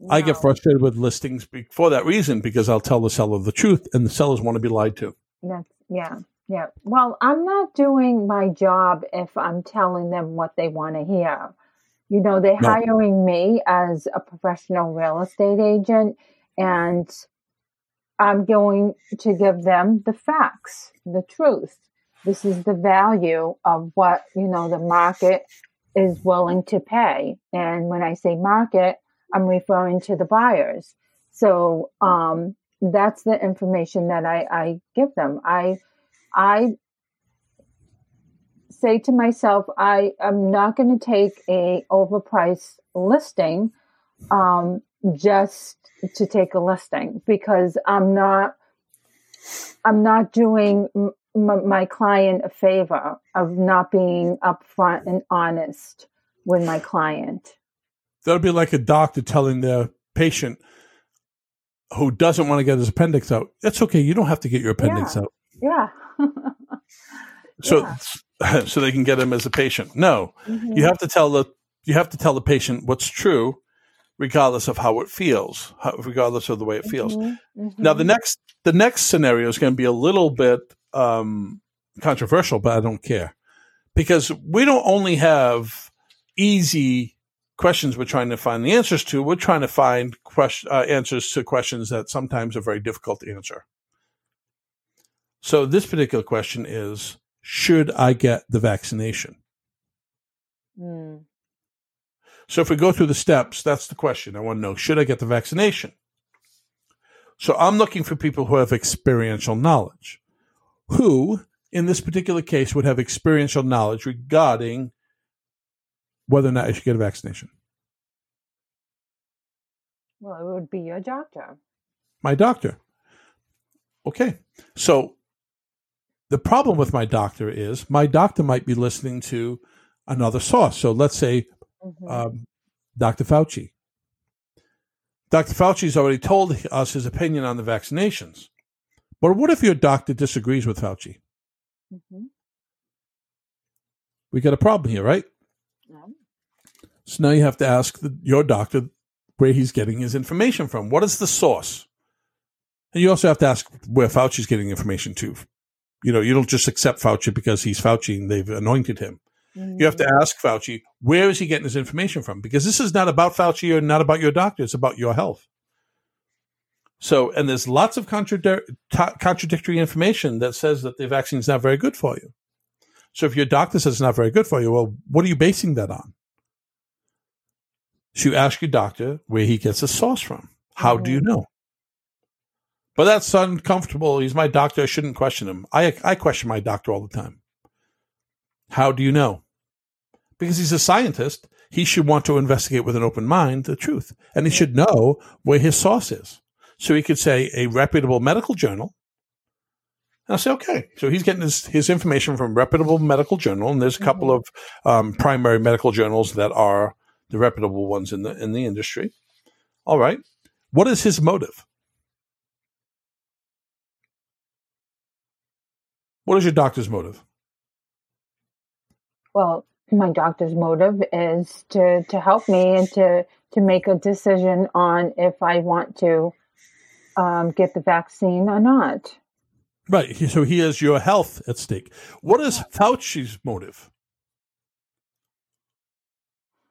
no. I get frustrated with listings for that reason because I'll tell the seller the truth, and the sellers want to be lied to. That's yeah. Yeah. Well, I'm not doing my job if I'm telling them what they want to hear. You know, they're no. hiring me as a professional real estate agent, and I'm going to give them the facts, the truth. This is the value of what, you know, the market is willing to pay. And when I say market, I'm referring to the buyers. So, um, that's the information that I, I give them. I, I say to myself, I am not going to take a overpriced listing, um, just to take a listing because I'm not I'm not doing m- my client a favor of not being upfront and honest with my client. That'll be like a doctor telling their patient who doesn't want to get his appendix out. That's okay. You don't have to get your appendix yeah. out. Yeah. so yeah. so they can get him as a patient. No. Mm-hmm. You have to tell the you have to tell the patient what's true regardless of how it feels, how, regardless of the way it feels. Mm-hmm, mm-hmm. Now, the next the next scenario is going to be a little bit um, controversial, but I don't care because we don't only have easy questions we're trying to find the answers to. We're trying to find question, uh, answers to questions that sometimes are very difficult to answer. So this particular question is: Should I get the vaccination? Mm. So if we go through the steps, that's the question. I want to know, should I get the vaccination? So I'm looking for people who have experiential knowledge. Who, in this particular case, would have experiential knowledge regarding whether or not I should get a vaccination? Well, it would be your doctor. My doctor. Okay. So the problem with my doctor is my doctor might be listening to another source. So let's say mm-hmm. um, Dr. Fauci. Dr. Fauci's already told us his opinion on the vaccinations. But what if your doctor disagrees with Fauci? Mm-hmm. We got a problem here, right? Yeah. So now you have to ask the, your doctor where he's getting his information from. What is the source? And you also have to ask where Fauci's getting information to. You know, you don't just accept Fauci because he's Fauci and they've anointed him. You have to mm. ask Fauci, where is he getting his information from? Because this is not about Fauci or not about your doctor. It's about your health. So, and there's lots of contradictory information that says that the vaccine is not very good for you. So if your doctor says it's not very good for you, well, what are you basing that on? So you ask your doctor where he gets his source from. How mm-hmm. do you mm-hmm. know? But that's uncomfortable. He's my doctor. I shouldn't question him. I, I question my doctor all the time. How do you know? Because he's a scientist, he should want to investigate with an open mind the truth. And he should know where his source is. So he could say a reputable medical journal. And I'll say, okay. So he's getting his, his information from reputable medical journal. And there's a couple mm-hmm. of um, primary medical journals that are the reputable ones in the in the industry. All right. What is his motive? What is your doctor's motive? Well, my doctor's motive is to to help me and to to make a decision on if I want to um, get the vaccine or not. Right. So he has your health at stake. What is Fauci's motive?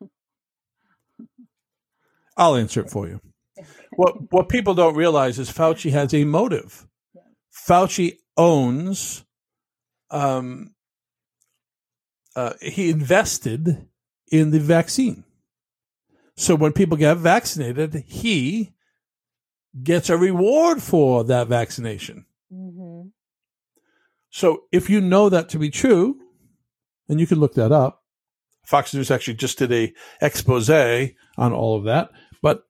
I'll answer it for you. What what people don't realize is Fauci has a motive. Fauci owns. Um, uh, he invested in the vaccine. So when people get vaccinated, he gets a reward for that vaccination. Mm-hmm. So if you know that to be true, and you can look that up, Fox News actually just did a expose on all of that, but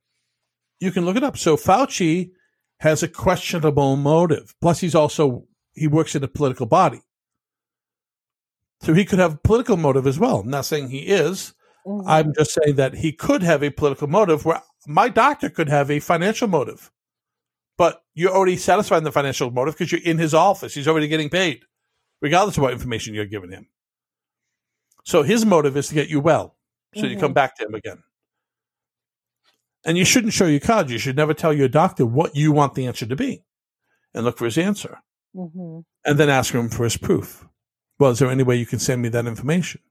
you can look it up. So Fauci has a questionable motive. Plus, he's also he works in a political body, so he could have a political motive as well. I'm not saying he is. Mm-hmm. I'm just saying that he could have a political motive where my doctor could have a financial motive. But you're already satisfying the financial motive because you're in his office. He's already getting paid, regardless of what information you're giving him. So his motive is to get you well. So mm-hmm. you come mm-hmm. back to him again. And you shouldn't show your cards. You should never tell your doctor what you want the answer to be and look for his answer. Mm-hmm. And then ask him for his proof. Well, is there any way you can send me that information?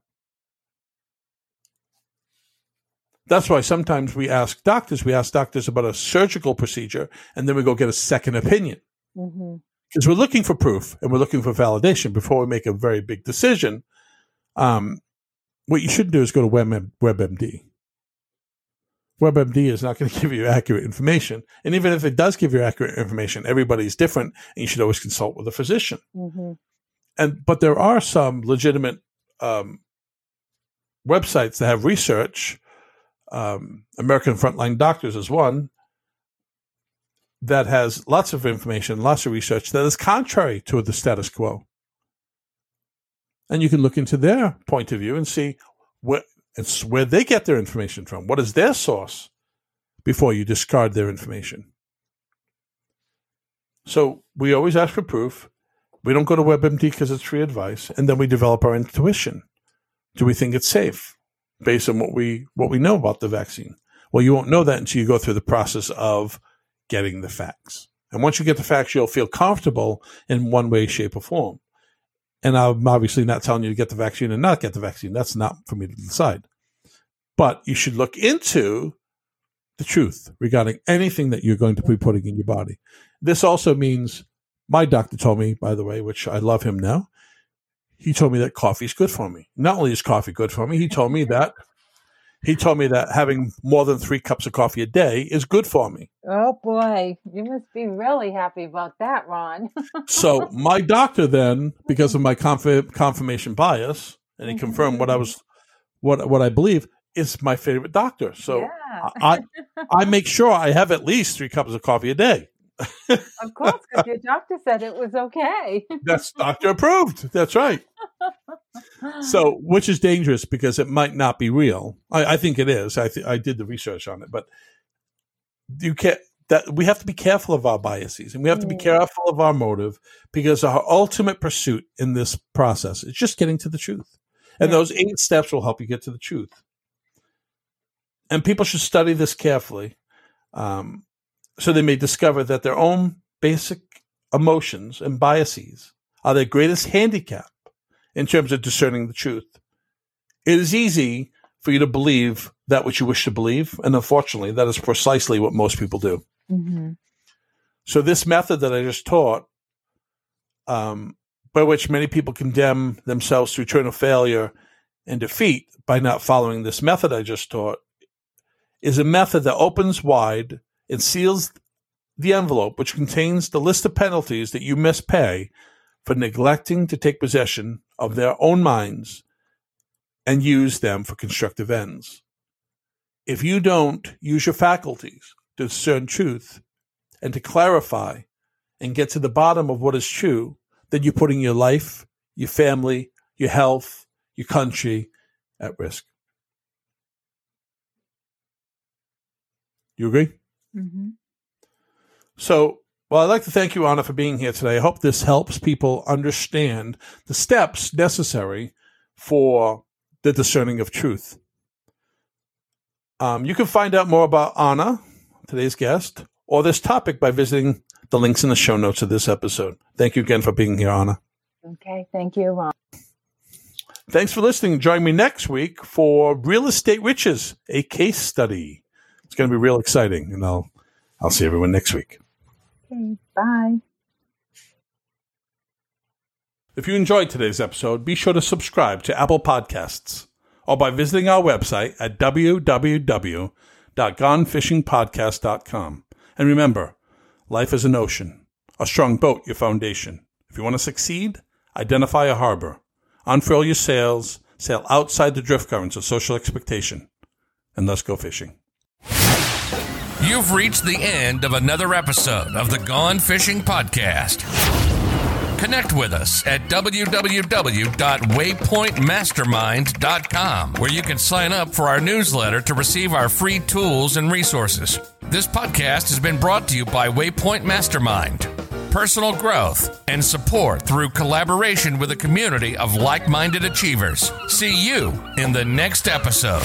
That's why sometimes we ask doctors, we ask doctors about a surgical procedure, and then we go get a second opinion. Because mm-hmm. we're looking for proof and we're looking for validation before we make a very big decision. Um, what you should do is go to Web, WebMD. WebMD is not going to give you accurate information. And even if it does give you accurate information, everybody's different, and you should always consult with a physician. Mm-hmm. And but there are some legitimate um, websites that have research. Um, American Frontline Doctors is one that has lots of information, lots of research that is contrary to the status quo. And you can look into their point of view and see what it's where they get their information from. What is their source before you discard their information? So we always ask for proof. We don't go to WebMD because it's free advice, and then we develop our intuition. Do we think it's safe based on what we what we know about the vaccine? Well, you won't know that until you go through the process of getting the facts. And once you get the facts, you'll feel comfortable in one way, shape, or form. And I'm obviously not telling you to get the vaccine and not get the vaccine. That's not for me to decide. But you should look into the truth regarding anything that you're going to be putting in your body. This also means my doctor told me, by the way, which I love him now. He told me that coffee is good for me. Not only is coffee good for me, he told me that he told me that having more than three cups of coffee a day is good for me. Oh boy, you must be really happy about that, Ron. so my doctor then, because of my conf- confirmation bias, and he confirmed what I mm-hmm. was, what what I believe, is my favorite doctor. So yeah. I I make sure I have at least three cups of coffee a day. Of course, because your doctor said it was okay. That's doctor approved. That's right. So, which is dangerous because it might not be real. I, I think it is. I th- I did the research on it, but you can't. That we have to be careful of our biases and we have to be careful of our motive because our ultimate pursuit in this process is just getting to the truth. And those eight steps will help you get to the truth. And people should study this carefully. Um, so they may discover that their own basic emotions and biases are their greatest handicap in terms of discerning the truth. It is easy for you to believe that which you wish to believe, and unfortunately, that is precisely what most people do. Mm-hmm. So, this method that I just taught, um, by which many people condemn themselves to eternal failure and defeat by not following this method I just taught, is a method that opens wide it seals the envelope, which contains the list of penalties that you must pay for neglecting to take possession of their own minds and use them for constructive ends. If you don't use your faculties to discern truth and to clarify and get to the bottom of what is true, then you're putting your life, your family, your health, your country at risk. You agree? Mm-hmm. So Well, I'd like to thank you, Anna, for being here today. I hope this helps people understand the steps necessary for the discerning of truth. Um, you can find out more about Anna, today's guest, or this topic by visiting the links in the show notes of this episode. Thank you again for being here, Anna. Okay, thank you, Ron. Thanks for listening. Join me next week for Real Estate Riches, a case study. It's going to be real exciting, and I'll I'll see everyone next week. Okay, bye. If you enjoyed today's episode, be sure to subscribe to Apple Podcasts or by visiting our website at www.gonefishingpodcast.com. And remember, life is an ocean, a strong boat your foundation. If you want to succeed, identify a harbor, unfurl your sails, sail outside the drift currents of social expectation, and let's go fishing. You've reached the end of another episode of the Gone Fishing Podcast. Connect with us at www.waypointmastermind.com, where you can sign up for our newsletter to receive our free tools and resources. This podcast has been brought to you by Waypoint Mastermind. Personal growth and support through collaboration with a community of like minded achievers. See you in the next episode.